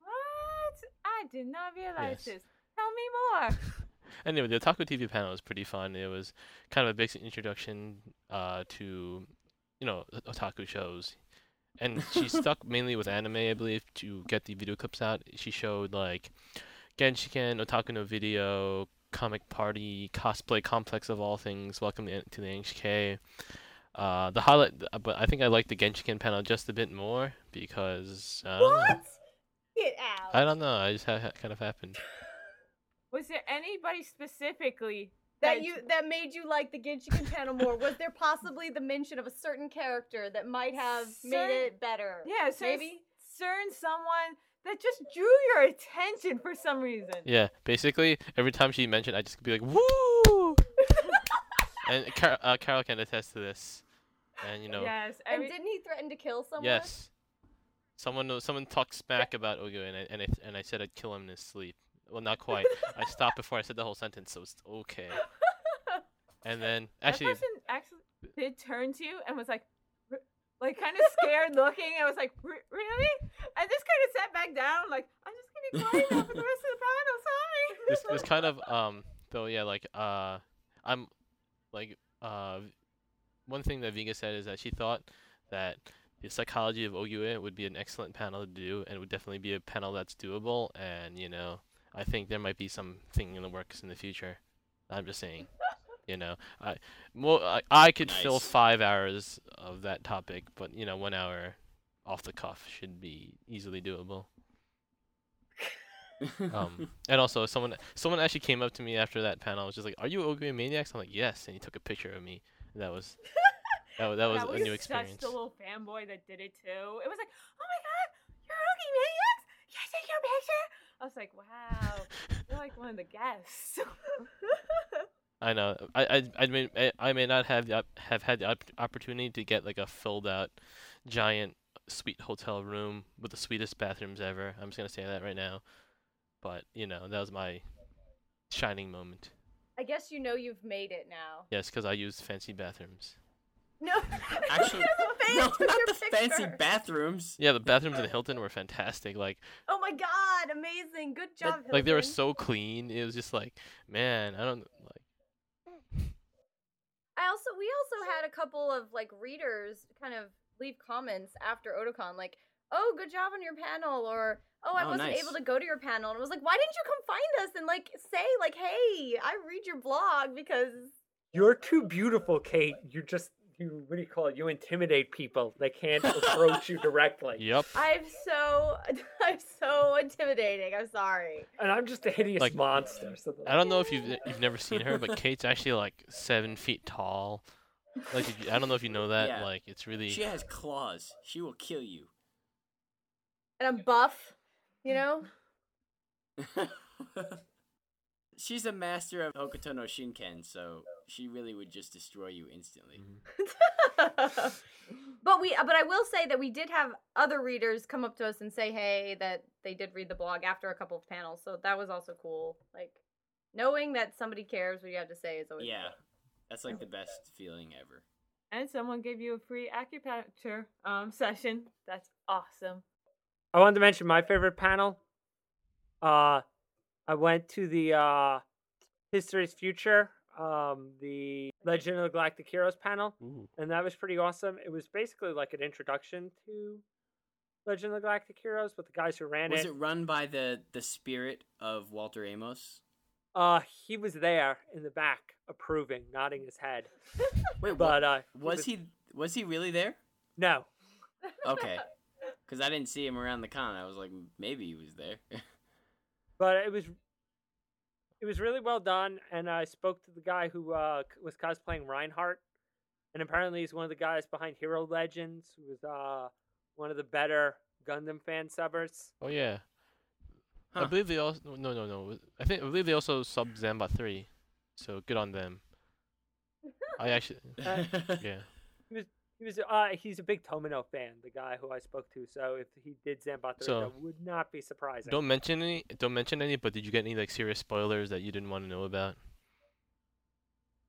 What? I did not realize Yes. this. Tell me more. Anyway, the Otaku TV panel was pretty fun. It was kind of a basic introduction uh, to, you know, otaku shows. and she stuck mainly with anime, I believe, to get the video clips out. She showed like Genshiken, Otaku no Video, Comic Party, Cosplay Complex of all things. Welcome to to the NHK. Uh, the highlight, but I think I like the Genshiken panel just a bit more because I don't know. What? Get out. I don't know. I just ha- ha- kind of happened. Was there anybody specifically that you that made you like the Genshiken panel more? Was there possibly the mention of a certain character that might have made it better? Yeah, certain, maybe. certain someone that just drew your attention for some reason. Yeah, basically every time she mentioned, I just could be like, "Woo!" and Car- uh, Carol can attest to this. And you know, Yes, And didn't he threaten to kill someone? yes, someone know- someone talked smack about Ogiue, and I and I and I said I'd kill him in his sleep. Well, not quite. I stopped before I said the whole sentence, so it's okay. And then that actually, person actually did turn to you and was like, "R- like kind of scared looking. I was like, "R- really? I just kind of sat back down, like I'm just gonna be quiet now for the rest of the panel. Sorry. this was kind of um though yeah like uh I'm like uh one thing that Vega said is that she thought that the psychology of Ogiue would be an excellent panel to do and would definitely be a panel that's doable and you know I think there might be something in the works in the future. I'm just saying. You know, I more I, I could fill five hours of that topic, but you know, one hour off the cuff should be easily doable. Um, and also someone someone actually came up to me after that panel. I Was just like, "Are you Ogiue Maniax?" I'm like, "Yes," and he took a picture of me. That was that, wa- that was Yeah, a new Such experience. the little fanboy that did it too. It was like, oh my god, you're Ogiue Maniax? Can I take your picture? I was like, wow, you're like one of the guests. I know. I I I may I- I may not have the, have had the opportunity to get like a filled out giant suite hotel room with the sweetest bathrooms ever. I'm just gonna say that right now. But you know, that was my shining moment. I guess you know you've made it now. Yes, because I used fancy bathrooms. No, Actually, no, not your the fancy bathrooms. Yeah, the bathrooms in Hilton were fantastic. Like Oh my god, amazing! Good job. like they were so clean. It was just like, man, I don't like. I also we also had a couple of like readers kind of leave comments after Otakon like, "Oh, good job on your panel," or "Oh, I Oh, wasn't nice. able to go to your panel," and I was like, "Why didn't you come find us and like say like, hey, I read your blog because." You're too beautiful, Kate. you're just you what do you call it? You intimidate people. They can't approach you directly. Yep. I'm so I'm so intimidating. I'm sorry. And I'm just a hideous Like- monster. So I don't know if you've you've never seen her, but Kate's actually like seven feet tall. Like you- I don't know if you know that. Yeah. Like it's really. She has claws. She will kill you. And I'm buff, you know. She's a master of Hokuto no Shinken, so she really would just destroy you instantly. Mhm. but we but I will say that we did have other readers come up to us and say hey that they did read the blog after a couple of panels. So that was also cool. Like knowing that somebody cares what you have to say is always Yeah, cool. that's like the best feeling ever. and someone gave you a free acupuncture um session. That's awesome. I wanted to mention my favorite panel. Uh, I went to the uh, History's Future, um, the Legend of the Galactic Heroes panel, Ooh. and that was pretty awesome. It was basically like an introduction to Legend of the Galactic Heroes, but the guys who ran Was it, Was it run by the the spirit of Walter Amos? uh, he was there in the back, approving, nodding his head. Wait, what? But uh, was he was he really there? No, Okay, because I didn't see him around the con. I was like, maybe he was there. but it was it was really well done and i spoke to the guy who uh, was cosplaying reinhardt and apparently he's one of the guys behind hero legends who was uh, one of the better gundam fan subbers Oh yeah. I believe they also no no no. I think I believe they also sub Zambot three, so good on them. I actually Uh, yeah. he was uh, he's a big tomino fan the guy who i spoke to so if he did zambot So, that would not be surprising Don't mention any. Don't mention any. But did you get any like serious spoilers that you didn't want to know about?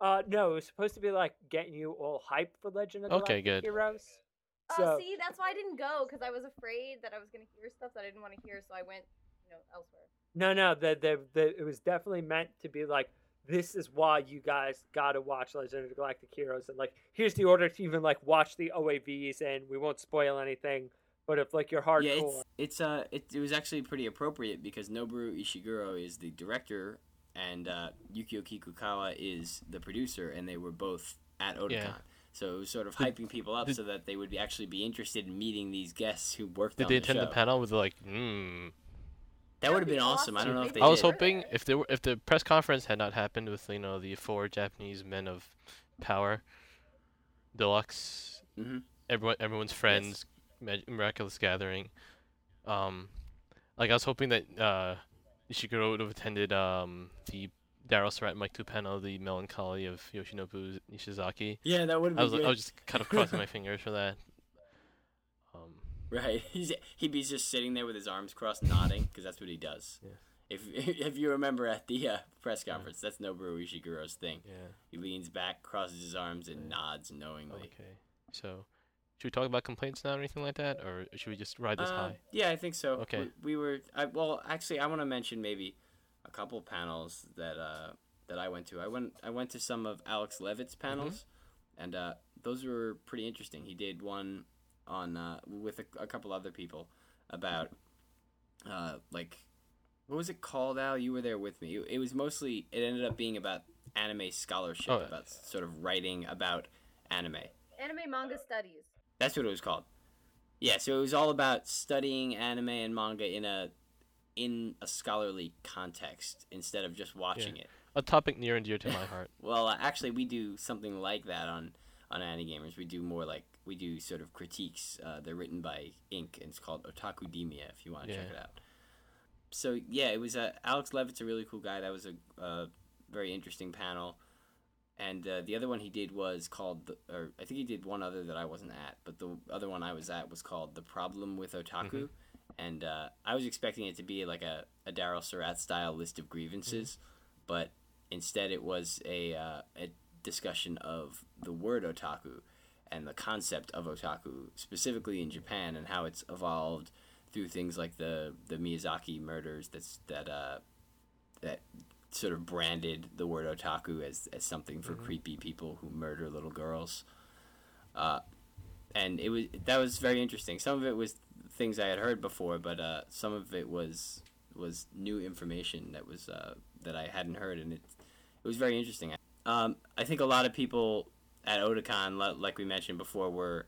uh no it was supposed to be like getting you all hyped for legend of Okay, Galactic good. heroes Oh, so see, that's why I didn't go because I was afraid that I was gonna hear stuff that I didn't want to hear, so I went, you know, elsewhere. No, no, the, the the it was definitely meant to be like this is why you guys got to watch Legend of the Galactic Heroes, and like here's the order to even like watch the OAVs, and we won't spoil anything. But if like you're hardcore, Yeah, it's it's uh it, it was actually pretty appropriate because Noboru Ishiguro is the director and uh, Yukio Kikukawa is the producer, and they were both at Otakon. Yeah. So it was sort of Did- hyping people up did- so that they would be, actually be interested in meeting these guests who worked Did on they the attend the panel with like, hmm? That would have been awesome. I don't know if they I was did. hoping if there were, if the press conference had not happened with you know the four Japanese men of power, deluxe, Mhm. everyone everyone's friends, mag- miraculous gathering, um, like I was hoping that uh, Ishiguro would have attended um the Daryl Surratt Mike Toole panel, the melancholy of Yoshinobu Nishizaki. Yeah, that would have I been was good. I was just kind of crossing my fingers for that. Right. He's, he'd be just sitting there with his arms crossed, nodding, because that's what he does. Yeah. If if you remember at the uh, press conference, that's Noboru Ishiguro's thing. yeah. He leans back, crosses his arms, and nods knowingly. Okay. So, should we talk about complaints now or anything like that, or should we just ride this Uh, high? Yeah, I think so. Okay. We, we were. I, well, actually, I want to mention maybe a couple panels that uh, that I went to. I went. I went to some of Alex Levitt's Mm-hmm. panels, and uh, those were pretty interesting. He did one on uh, with a, a couple other people about uh, like what was it called? Al, you were there with me. It, it was mostly. It ended up being about anime scholarship, Oh, yeah. about sort of writing about anime. Anime manga studies. That's what it was called. Yeah, so it was all about studying anime and manga in a in a scholarly context instead of just watching it. A topic near and dear to my heart. Well, uh, actually, we do something like that on on Ani-Gamers. We do more like we do sort of critiques. Uh, they're written by Ink, and it's called Otaku Demia. If you want to check it out. So yeah, it was uh, Alex Levitt's a really cool guy. That was a, a very interesting panel. And uh, the other one he did was called, the, or I think he did one other that I wasn't at, but the other one I was at was called "The Problem with Otaku," and uh, I was expecting it to be like a, a Daryl Surratt style list of grievances, but instead it was a uh, a discussion of the word otaku and the concept of otaku specifically in Japan and how it's evolved through things like the the Miyazaki murders that's that uh that sort of branded the word otaku as, as something for creepy people who murder little girls. Uh, and it was that was very interesting. Some of it was things I had heard before, but uh, some of it was was new information that was uh, that I hadn't heard, and it it was very interesting. Um, I think a lot of people at Otakon, like we mentioned before, were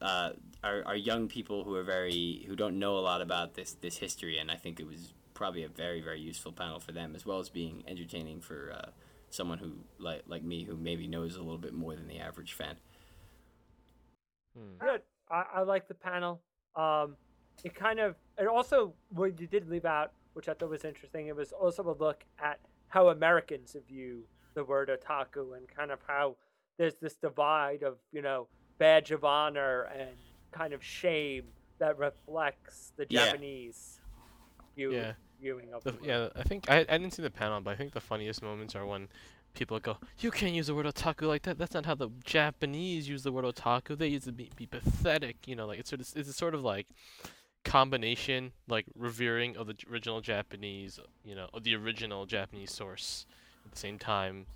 uh, are, are young people who are very who don't know a lot about this this history, and I think it was probably a very very useful panel for them as well as being entertaining for uh, someone who like like me who maybe knows a little bit more than the average fan. Hmm. good. I, I like the panel. Um, it kind of, and also what you did leave out, which I thought was interesting, it was also a look at how Americans view the word otaku and kind of how there's this divide of you know badge of honor and kind of shame that reflects the Yeah. Japanese view, Yeah. viewing of The, the yeah, I think I, I didn't see the panel, but I think the funniest moments are when people go, "You can't use the word otaku like that. That's not how the Japanese use the word otaku. They use it to be, be pathetic." You know, like it's sort of it's a sort of like combination, like revering of the original Japanese, you know, of the original Japanese source at the same time,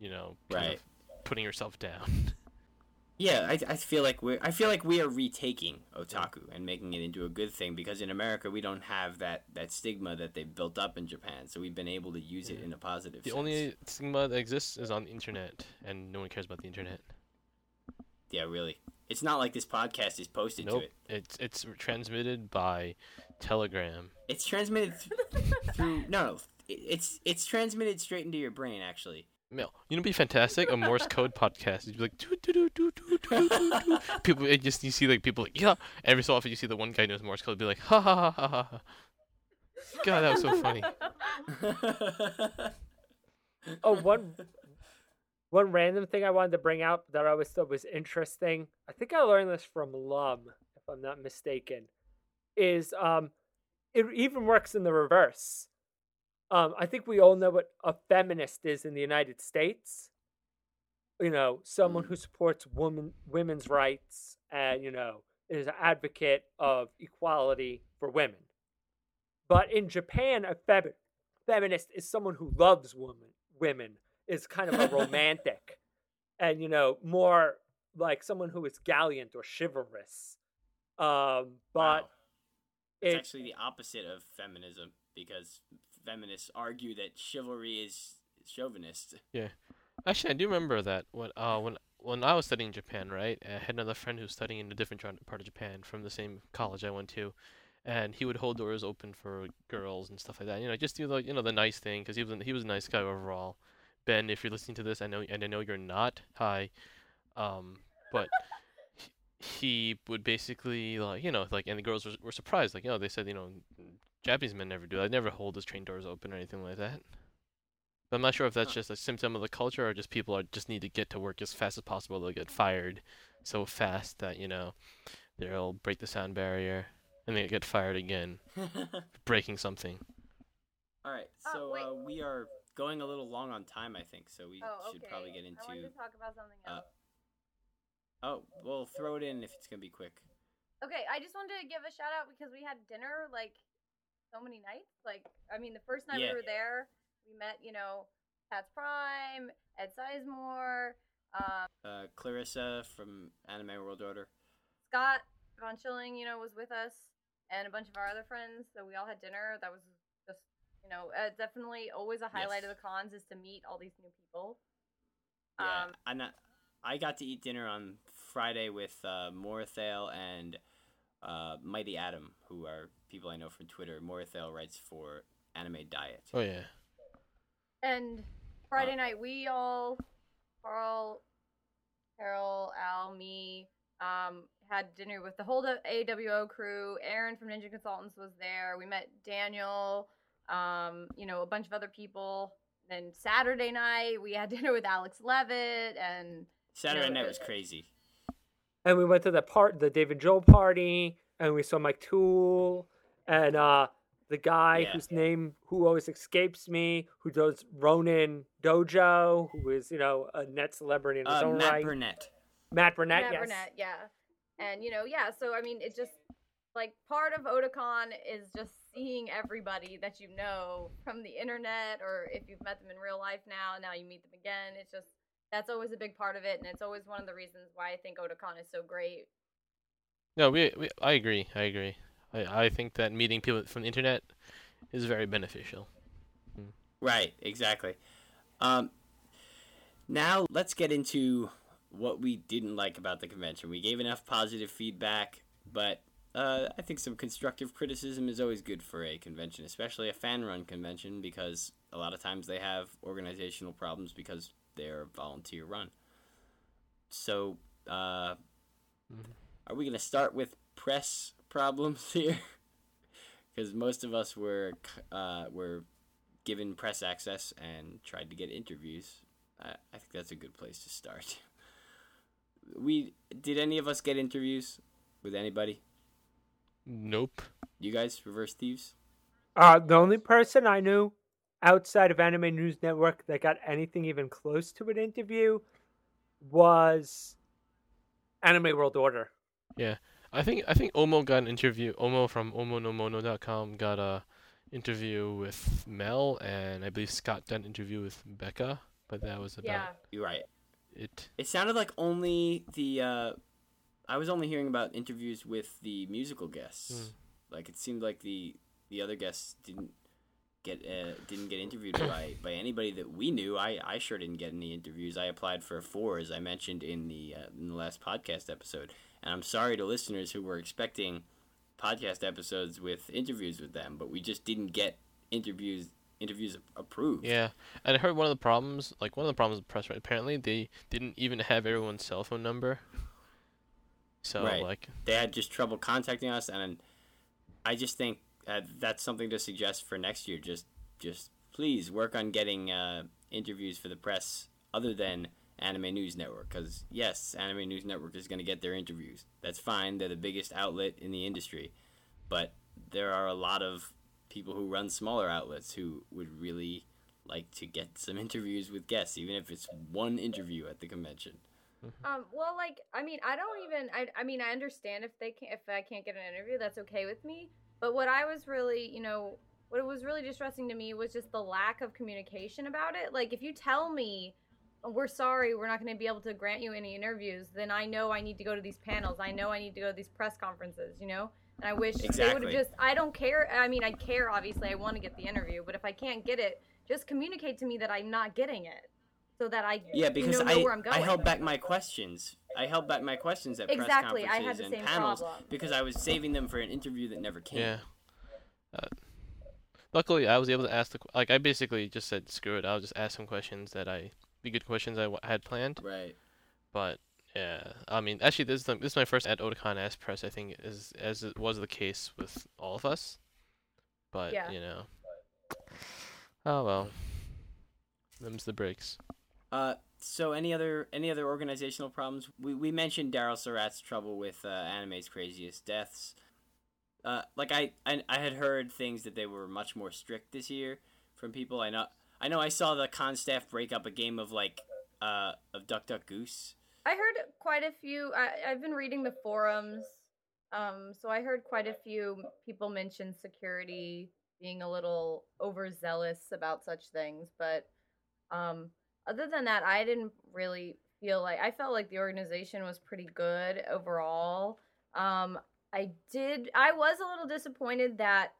you know, kind Right. Putting yourself down. Yeah, I, I feel like we're I feel like we are retaking otaku and making it into a good thing because in America we don't have that, that stigma that they've built up in Japan, so we've been able to use it mm. in a positive. the sense. only stigma that exists is on the internet, and no one cares about the internet. yeah, really, it's not like this podcast is posted Nope, to it. it's it's transmitted by Telegram. It's transmitted th- through no, no, it- it's it's transmitted straight into your brain actually. Mail. You know, be fantastic. A Morse code podcast. You'd be like, doo, doo, doo, doo, doo, doo, doo, doo. people. It just you see like people like yeah. Every so often you see the one guy knows Morse code. Be like, ha ha ha ha ha. ha. God, that was so funny. Oh, one one random thing I wanted to bring out that I always thought was interesting. I think I learned this from Lum, if I'm not mistaken. Is um, it even works in the reverse. Um, I think we all know what a feminist is in the United States. You know, someone who supports woman women's rights and you know is an advocate of equality for women. But in Japan, a femi- feminist is someone who loves women women is kind of a romantic and you know more like someone who is gallant or chivalrous um but Wow. It's it- actually the opposite of feminism because feminists argue that chivalry is chauvinist. Yeah, actually, I do remember that when uh when when I was studying Japan, right? I had another friend who was studying in a different part of Japan from the same college I went to, and he would hold doors open for girls and stuff like that. You know, just do the you know the nice thing because he was he was a nice guy overall. Ben, if you're listening to this, I know and I know you're not. Hi, um, but he- he would basically like you know like and the girls were, were surprised like you know they said you know Japanese men never do that. They never hold those train doors open or anything like that. But I'm not sure if that's Huh. just a symptom of the culture or just people are just need to get to work as fast as possible. They'll get fired so fast that you know they'll break the sound barrier and they get fired again breaking something. All right, Oh, so wait. uh, we are going a little long on time, I think. So we Oh, should okay. probably get into. I wanted into. to talk about something uh, else. Oh, we'll throw it in if it's gonna be quick. Okay, I just wanted to give a shout out because we had dinner like so many nights. Like, I mean, the first night Yeah. we were there, we met, you know, Pat's Prime, Ed Sizemore, um, Uh, Clarissa from Anime World Order. Scott Von Schilling, you know, was with us, and a bunch of our other friends. So we all had dinner. That was just, you know, uh, definitely always a highlight of the cons is to meet all these new people. Yeah, Um, I'm not. I got to eat dinner on Friday with uh, Moritheil and uh, Mighty Adam, who are people I know from Twitter. Moritheil writes for Anime Diet. Oh yeah. And Friday night, we all, Carl, Carol, Al, me, um, had dinner with the whole AWO crew. Aaron from Ninja Consultants was there. We met Daniel, um, you know, a bunch of other people. Then Saturday night, we had dinner with Alex Levitt and Saturday No, night uh, was crazy. and we went to the part the David Joel party and we saw Mike Toole and uh the guy Yeah. whose name who always escapes me who does Ronin Dojo who is you know a net celebrity in his Uh, own Matt right Burnett. Matt Burnett Matt yes Burnett, yeah. And you know, yeah, so I mean it just like part of Otakon is just seeing everybody that you know from the internet or if you've met them in real life now, now you meet them again. It's just that's always a big part of it and it's always one of the reasons why I think Otakon is so great. No, we, we I agree. I agree. I, I think that meeting people from the internet is very beneficial. Right, exactly. Um, now let's get into what we didn't like about the convention. We gave enough positive feedback, but uh, I think some constructive criticism is always good for a convention, especially a fan-run convention, because a lot of times they have organizational problems because they're volunteer-run. So, uh, Mhm. are we going to start with press problems here? Because most of us were uh, were given press access and tried to get interviews. I, I think that's a good place to start. We did any of us get interviews with anybody? Nope. You guys, reverse thieves? uh the only person I knew outside of Anime News Network that got anything even close to an interview was Anime World Order I think I think Omo got an interview. Omo from omonomono.com got a interview with Mel, and I believe Scott did an interview with Becca. But that was about Yeah. You're right. it. It sounded like only the. Uh, I was only hearing about interviews with the musical guests. Hmm. Like it seemed like the the other guests didn't get uh, didn't get interviewed by by anybody that we knew. I I sure didn't get any interviews. I applied for four, as I mentioned in the uh, in the last podcast episode. And I'm sorry to listeners who were expecting podcast episodes with interviews with them, but we just didn't get interviews interviews approved. Yeah, and I heard one of the problems, like one of the problems with press, right? Apparently, they didn't even have everyone's cell phone number. So Right. like, they had just trouble contacting us and i just think uh, that's something to suggest for next year just just please work on getting uh, interviews for the press other than anime news network because yes anime news network is going to get their interviews that's fine they're the biggest outlet in the industry but there are a lot of people who run smaller outlets who would really like to get some interviews with guests even if it's one interview at the convention Um, well, like, I mean, I don't even. I, I mean, I understand if they can't, if I can't get an interview, that's okay with me. But what I was really, you know, what was really distressing to me was just the lack of communication about it. Like, if you tell me, "Oh, we're sorry, we're not going to be able to grant you any interviews, then I know I need to go to these panels. I know I need to go to these press conferences, you know? And I wish they would have just, I don't care. I mean, I care, obviously. I want to get the interview, but if I can't get it, just communicate to me that I'm not getting it so that I Yeah, because know, know I where I'm going. I held back my questions. I held back my questions at Exactly, press I had conferences the and same panels problem. because I was saving them for an interview that never came. Yeah. Uh, luckily, I was able to ask the like I basically just said screw it. I'll just ask some questions that I be good questions I w- had planned. Right. But yeah, I mean, actually, this is the, this is my first at Otakon as press. I think is as it was the case with all of us. But Yeah. you know, oh well. Them's the breaks. Uh, so any other any other organizational problems? We we mentioned Daryl Surratt's trouble with uh, Anime's Craziest Deaths. Uh, like I, I I had heard things that they were much more strict this year from people. I know I know I saw the con staff break up a game of like uh of Duck Duck Goose. I heard quite a few. I, I've been reading the forums, um, so I heard quite a few people mention security being a little overzealous about such things. But um, other than that, I didn't really feel like I felt like the organization was pretty good overall. Um, I did. I was a little disappointed that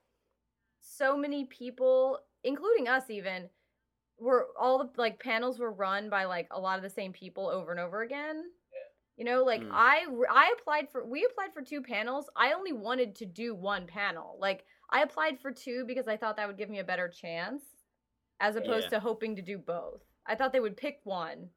so many people, including us, even were all the like panels were run by like a lot of the same people over and over again. You know, like Mm. I I applied for we applied for two panels. I only wanted to do one panel. Like I applied for two because I thought that would give me a better chance as opposed Yeah. to hoping to do both. I thought they would pick one.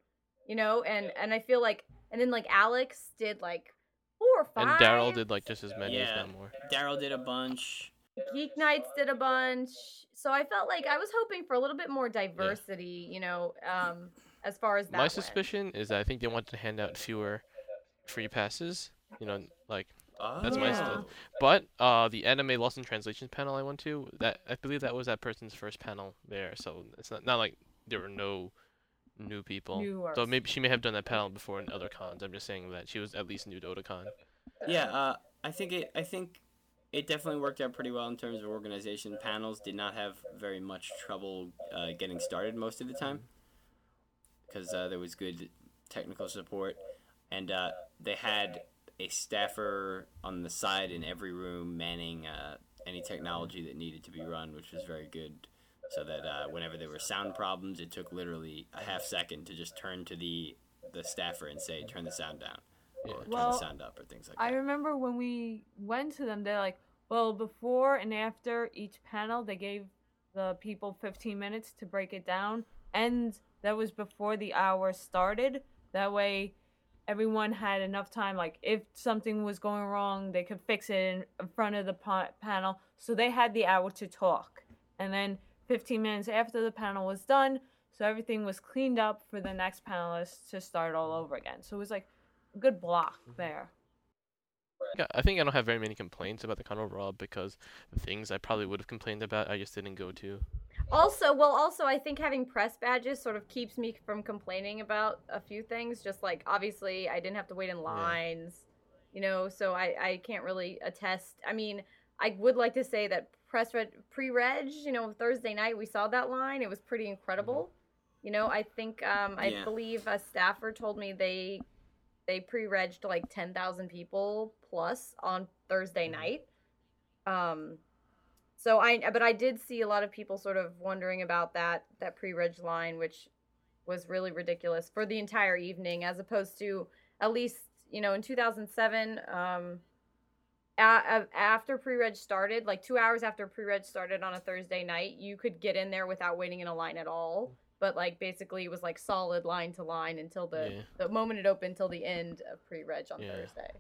You know, and and I feel like and then like Alex did like four or five. And Daryl did like just as many, if Yeah. not more. Daryl did a bunch. Geek Nights did a bunch. So I felt like I was hoping for a little bit more diversity, you know, um, as far as that My went. suspicion is that I think they wanted to hand out fewer free passes. You know, like Oh. That's my stuff. But uh, the anime lost in translation panel I went to, that I believe that was that person's first panel there. So it's not not like there were no new people. New so maybe she may have done that panel before in other cons. I'm just saying that she was at least new to Otakon. Yeah, uh, I think it. I think it definitely worked out pretty well in terms of organization. Panels did not have very much trouble uh, getting started most of the time because uh, there was good technical support, and uh, they had a staffer on the side in every room manning uh, any technology that needed to be run, which was very good. So that uh, whenever there were sound problems, it took literally a half second to just turn to the the staffer and say, "Turn the sound down," or turn Well, the sound up, or things like I that. remember when we went to them, they're like, well, before and after each panel, they gave the people 15 minutes to break it down. And that was before the hour started. That way, everyone had enough time. Like, if something was going wrong, they could fix it in, front of the pa- panel. So they had the hour to talk. And then 15 minutes after the panel was done, so everything was cleaned up for the next panelist to start all over again. So it was like good block there. Yeah, I think I don't have very many complaints about the con overall because the things I probably would have complained about I just didn't go to. Also, well, also I think having press badges sort of keeps me from complaining about a few things. Just like obviously, I didn't have to wait in lines, you know, so I I can't really attest. I mean, I would like to say that press reg, pre-reg, you know, Thursday night we saw that line. It was pretty incredible. You know, I think um I Yeah. believe a staffer told me they they pre-regged like 10,000 people plus on Thursday night. Um so I but I did see a lot of people sort of wondering about that that pre-reg line which was really ridiculous for the entire evening as opposed to at least, you know, in 2007 um a- after pre-reg started, like 2 hours after pre-reg started on a Thursday night, you could get in there without waiting in a line at all. But like basically it was like solid line to line until the Yeah. the moment it opened till the end of pre-reg on Yeah. Thursday.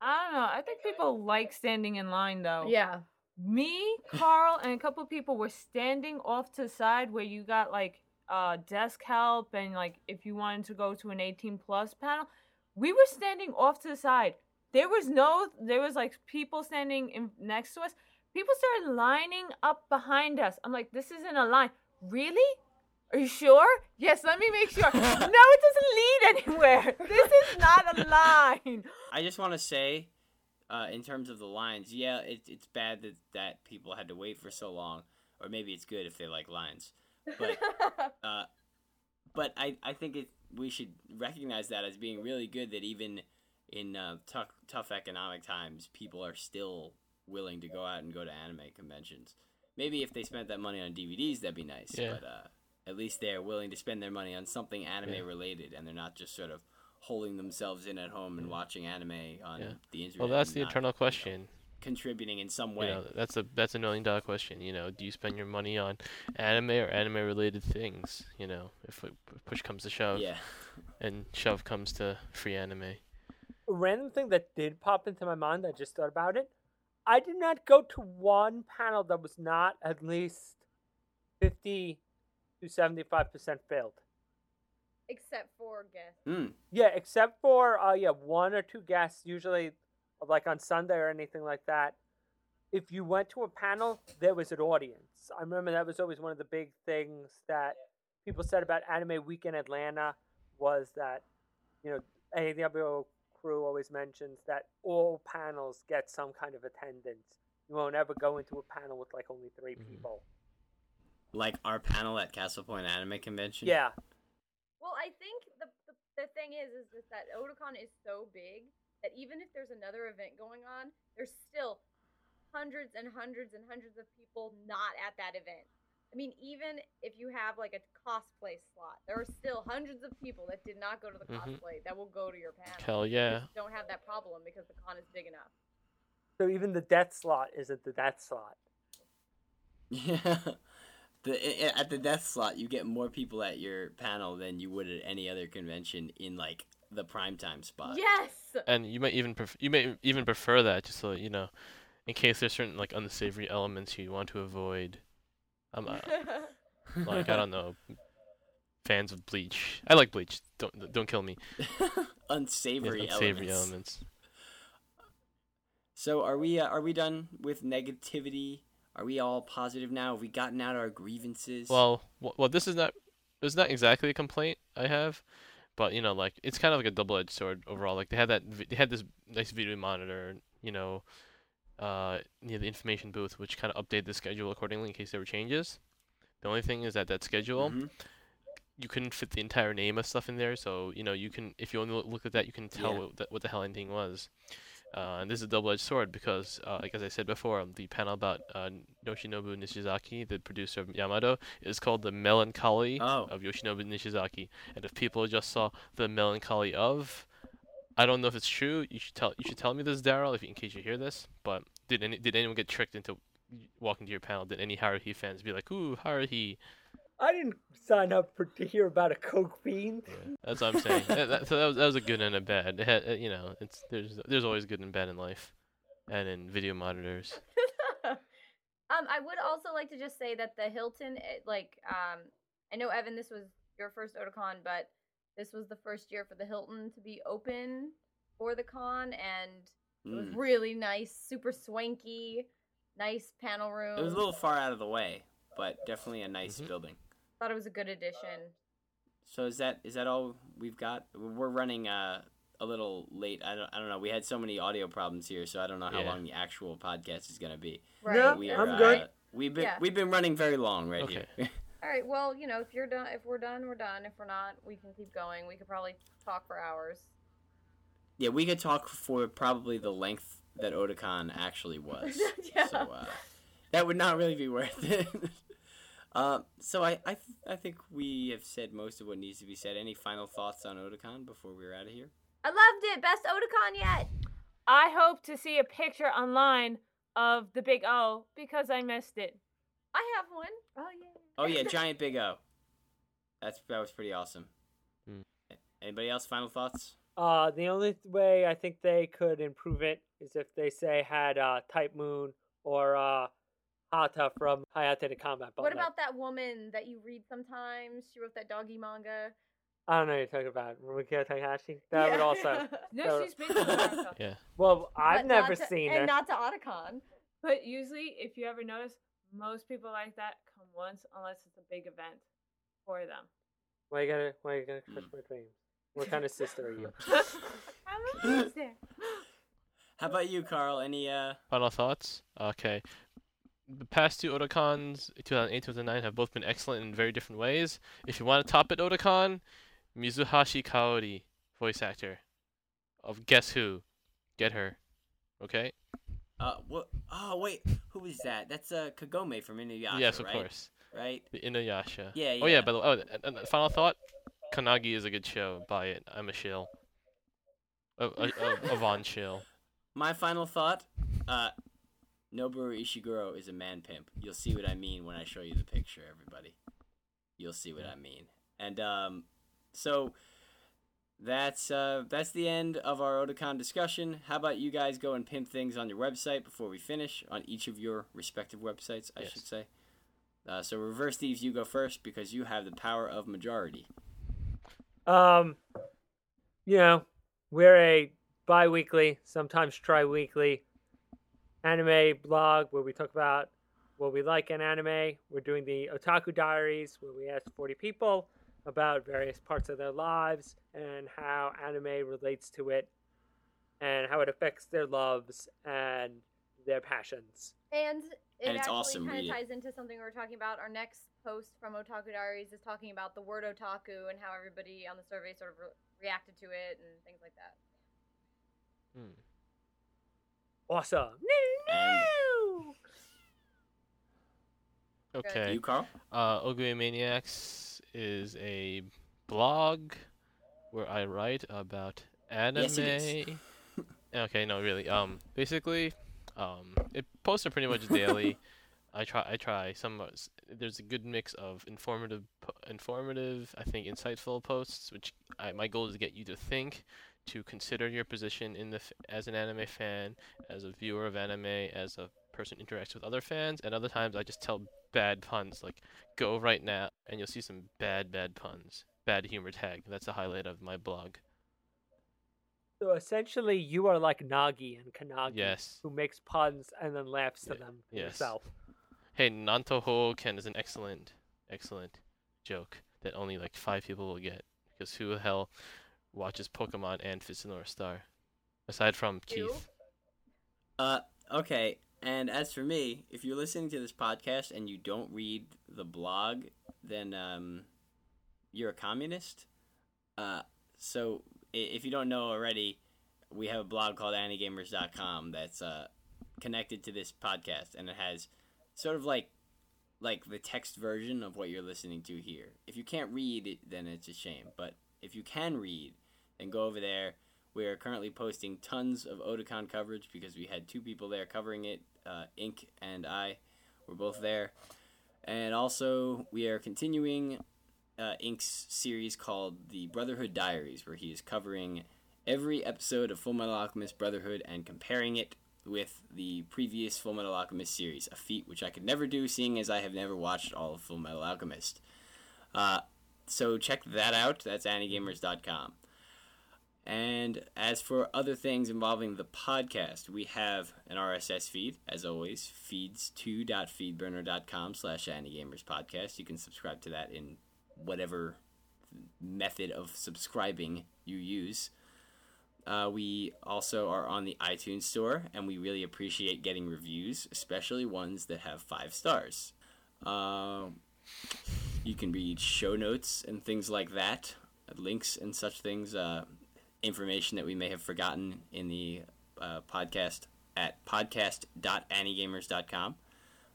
I don't know. I think people like standing in line though. Yeah. Me, Carl, and a couple people were standing off to the side where you got like uh desk help and like if you wanted to go to an 18 plus panel, we were standing off to the side. There was no there was like people standing in next to us. People started lining up behind us. I'm like, this isn't a line. Really? Are you sure? Yes, let me make sure. no, it doesn't lead anywhere. This is not a line. I just want to say, uh, in terms of the lines, yeah, it, it's bad that, that people had to wait for so long. or maybe it's good if they like lines. But uh, but I, I think it we should recognize that as being really good that even in uh, tough tough economic times, people are still willing to go out and go to anime conventions. Maybe if they spent that money on DVDs, that'd be nice. Yeah. But uh, at least they're willing to spend their money on something anime Yeah. related, and they're not just sort of holding themselves in at home and watching anime on Yeah. the internet. Well, that's the not eternal question. Contributing in some You way. know, that's a that's a million dollar question. You know, do you spend your money on anime or anime related things? You know, if it- push comes to shove, yeah. and shove comes to free anime. A random thing that did pop into my mind, I just thought about it. I did not go to one panel that was not at least 50 to 75% failed. Except for guests. Mm. Yeah, except for uh yeah, one or two guests usually like on Sunday or anything like that. If you went to a panel, there was an audience. I remember that was always one of the big things that people said about Anime Weekend Atlanta was that you know AWO crew always mentions that all panels get some kind of attendance. You won't ever go into a panel with like only 3 Mhm. people. Like our panel at Castle Point Anime Convention. Yeah, Well, I think the, the the thing is is just that Otakon is so big that even if there's another event going on, there's still hundreds and hundreds and hundreds of people not at that event. I mean, even if you have like a cosplay slot, there are still hundreds of people that did not go to the Mhm. cosplay that will go to your panel. Hell yeah. just don't have that problem because the con is big enough. so even the death slot isn't the death slot. Yeah. The, i- i- at the death slot, you get more people at your panel than you would at any other convention in like the primetime spot. Yes. And you might even pref- you may even prefer that just so you know, in case there's certain like unsavory elements you want to avoid. Um, uh, like I don't know, fans of Bleach. I like Bleach. Don't don't kill me. Yes, Unsavory, unsavory elements. elements. So are we? Uh, are we done with negativity? Are we all positive now? Have we gotten out our grievances? Well, well, this is not. It's not exactly a complaint I have, but you know, like it's kind of like a double-edged sword overall. Like they had that, they had this nice video monitor, you know, uh, near the information booth, which kind of updated the schedule accordingly in case there were changes. The only thing is that that schedule, Mhm. you couldn't fit the entire name of stuff in there, so you know you can, if you only look at that, you can tell Yeah. what, the, what the hell anything was. Uh, and this is a double-edged sword because, uh, like as I said before, the panel about uh, Yoshinobu Nishizaki, the producer of Yamato, is called the Melancholy Oh. of Yoshinobu Nishizaki. And if people just saw the Melancholy of, I don't know if it's true. You should tell you should tell me this, Daryl, if in case you hear this. But did any did anyone get tricked into walking to your panel? Did any Haruhi fans be like, "Ooh, Haruhi"? I didn't sign up for to hear about a coke fiend. That's what I'm saying. that, that, so that was that was a good and a bad. It had, you know, it's there's there's always good and bad in life, and in video monitors. um, I would also like to just say that the Hilton, it, like, um, I know Evan, this was your first Otakon, but this was the first year for the Hilton to be open for the con, and it was Mm. really nice, super swanky, nice panel room. It was a little far out of the way, but definitely a nice Mhm. building. Thought it was a good addition. So is that is that all we've got? We're running uh, a little late. I don't I don't know. We had so many audio problems here, so I don't know how Yeah. long the actual podcast is gonna be. Right. No, We I'm are, good. Uh, we've been Yeah. we've been running very long right Okay. here. All right. Well, you know, if you're done, if we're done, we're done. If we're not, we can keep going. We could probably talk for hours. yeah, we could talk for probably the length that Otakon actually was. Yeah. So uh, that would not really be worth it. Uh, so I I, th- I think we have said most of what needs to be said. Any final thoughts on Otakon before we're out of here? I loved it. Best Otakon yet. I hope to see a picture online of the big O because I missed it. I have one. Oh yeah. Oh yeah, giant big O. That's that was pretty awesome. Hmm. Anybody else? Final thoughts? Uh, the only way I think they could improve it is if they say had uh, Type Moon or uh, Hata from Hayate the Combat What about that woman that you read sometimes? She wrote that doggy manga. I don't know what you're talking about. Rumiko Takahashi? That would also. No, So- she's been to Yeah. Well, I've But never to- seen and her. not to Otakon. But usually, if you ever notice, most people like that come once unless it's a big event for them. Why you gonna? Why you gonna crush my dreams? What kind of sister are you? I'm a monster. How about you, Carl? Any uh? Final thoughts? Okay. The past two Otakons, 2008 2009, have both been excellent in very different ways. If you want to top it, Otakon, Mizuhashi Kaori, voice actor of Guess Who, get her, okay? Uh, what? Oh wait, who is that? That's uh Kagome from Inuyasha, yes, of right? course. Right? The Inuyasha. Yeah, yeah. Oh yeah. yeah. By the way, oh, and, and final thought, Kannagi is a good show. Buy it. I'm a shill. A, a, a, a Von shill. My final thought, uh, Noboru Ishiguro is a man pimp. You'll see what I mean when I show you the picture, everybody. You'll see what I mean. And um, so that's uh, that's the end of our Otakon discussion. How about you guys go and pimp things on your website before we finish on each of your respective websites, I Yes. should say. Uh, so reverse thieves, you go first because you have the power of majority. Um, you know, we're a bi-weekly, sometimes tri-weekly anime blog where we talk about what we like in anime. We're doing the Otaku Diaries where we ask 40 people about various parts of their lives and how anime relates to it and how it affects their loves and their passions. And it And it's actually awesome, kind read it. of ties into something we were talking about. Our next post from Otaku Diaries is talking about the word otaku and how everybody on the survey sort of re- reacted to it and things like that. Hmm. Awesome. No, no. Okay. you, Carl? Uh, Ogiue Maniax is a blog where I write about anime. Yes, it is. okay, no, really. Um, basically, um, it posts are pretty much daily. I try. I try. Some there's a good mix of informative, informative. I think insightful posts, which I, my goal is to get you to think, to consider your position in the f- as an anime fan, as a viewer of anime, as a person interacts with other fans, and other times I just tell bad puns like go right now and you'll see some bad bad puns bad humor tag that's a highlight of my blog So essentially, you are like Nagi and Kannagi, yes who makes puns and then laughs to Ye- them yes. himself. hey nantoho ken is an excellent excellent joke that only like five people will get because who the hell watches pokemon and fist of the north star aside from You? keith Uh, okay. And as for me, if you're listening to this podcast and you don't read the blog, then um, you're a communist. Uh, so if you don't know already, we have a blog called anigamers.com that's uh, connected to this podcast, and it has sort of like like the text version of what you're listening to here. If you can't read it, then it's a shame. But if you can read, then go over there. We are currently posting tons of Otakon coverage because we had two people there covering it. Uh, Ink and I were both there. And also, we are continuing uh, Ink's series called The Brotherhood Diaries, where he is covering every episode of Full Metal Alchemist Brotherhood and comparing it with the previous Full Metal Alchemist series, a feat which I could never do, seeing as I have never watched all of Full Metal Alchemist. Uh, so check that out. That's anigamers.com. And as for other things involving the podcast, we have an RSS feed, as always, feeds2.feedburner.com slash podcast. You can subscribe to that in whatever method of subscribing you use. Uh, we also are on the iTunes store, and we really appreciate getting reviews, especially ones that have five stars. Um you can read show notes and things like that, links and such things, uh, information that we may have forgotten in the uh, podcast at podcast.anigamers.com.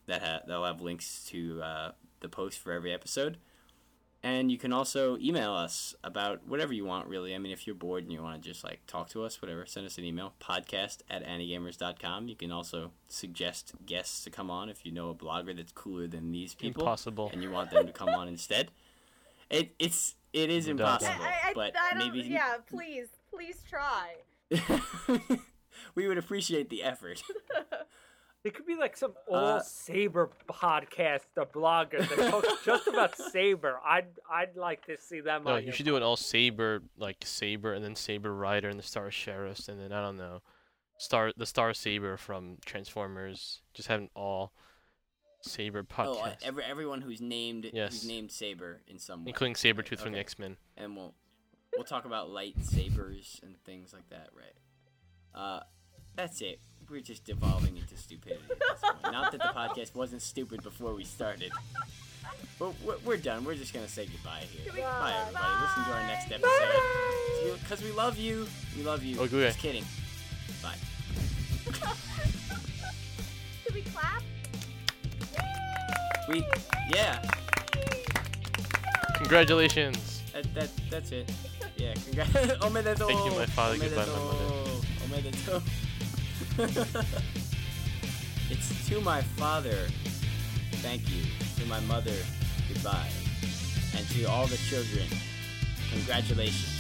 That ha- they'll have links to uh, the post for every episode. And you can also email us about whatever you want, really. I mean, if you're bored and you want to just like talk to us, whatever, send us an email. Podcast at anigamers.com. You can also suggest guests to come on if you know a blogger that's cooler than these people impossible and you want them to come on instead. It it's it is Redundant. impossible, I, I, but I don't, maybe yeah, please, please try. we would appreciate the effort. It could be like some old Uh, Saber podcast, a blogger that talks just about Saber. I'd I'd like to see them. no on you your should do an all saber like saber and then saber rider and the star sheriffs and then i don't know star the star saber from transformers just have an all saber podcast oh, uh, every, everyone who's named Yes. who's named Saber in some way, including Sabretooth from the X-Men. and we'll we'll talk about lightsabers and things like that, right? Uh, that's it. we're just devolving into stupidity at this point. Not that the podcast wasn't stupid before we started. But we're, we're done. We're just gonna say goodbye here. Bye, everybody. Listen to our next episode. Because we love you. We love you. Okay. Just kidding. Bye. Should we clap? We yeah. Congratulations. That, that that's it. Yeah. Congrats. Omedeto. Thank you, my father. Goodbye, my mother. Omedeto. it's to my father. Thank you. To my mother. Goodbye. And to all the children. Congratulations.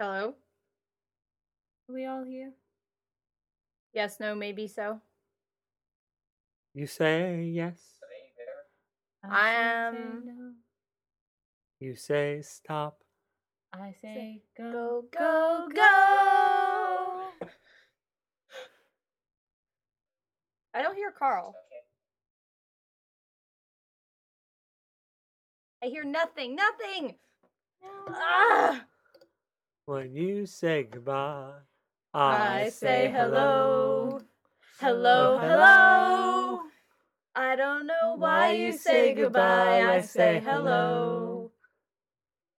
Hello? Are we all here? Yes, no, maybe so. You say yes. I say am- no. You say stop. I say go. Go, go, go! I don't hear Carl. I hear nothing, nothing! Ah! When you say goodbye, I say hello. Hello, Hello, oh, hello. hello. I don't know why you say goodbye. I say hello.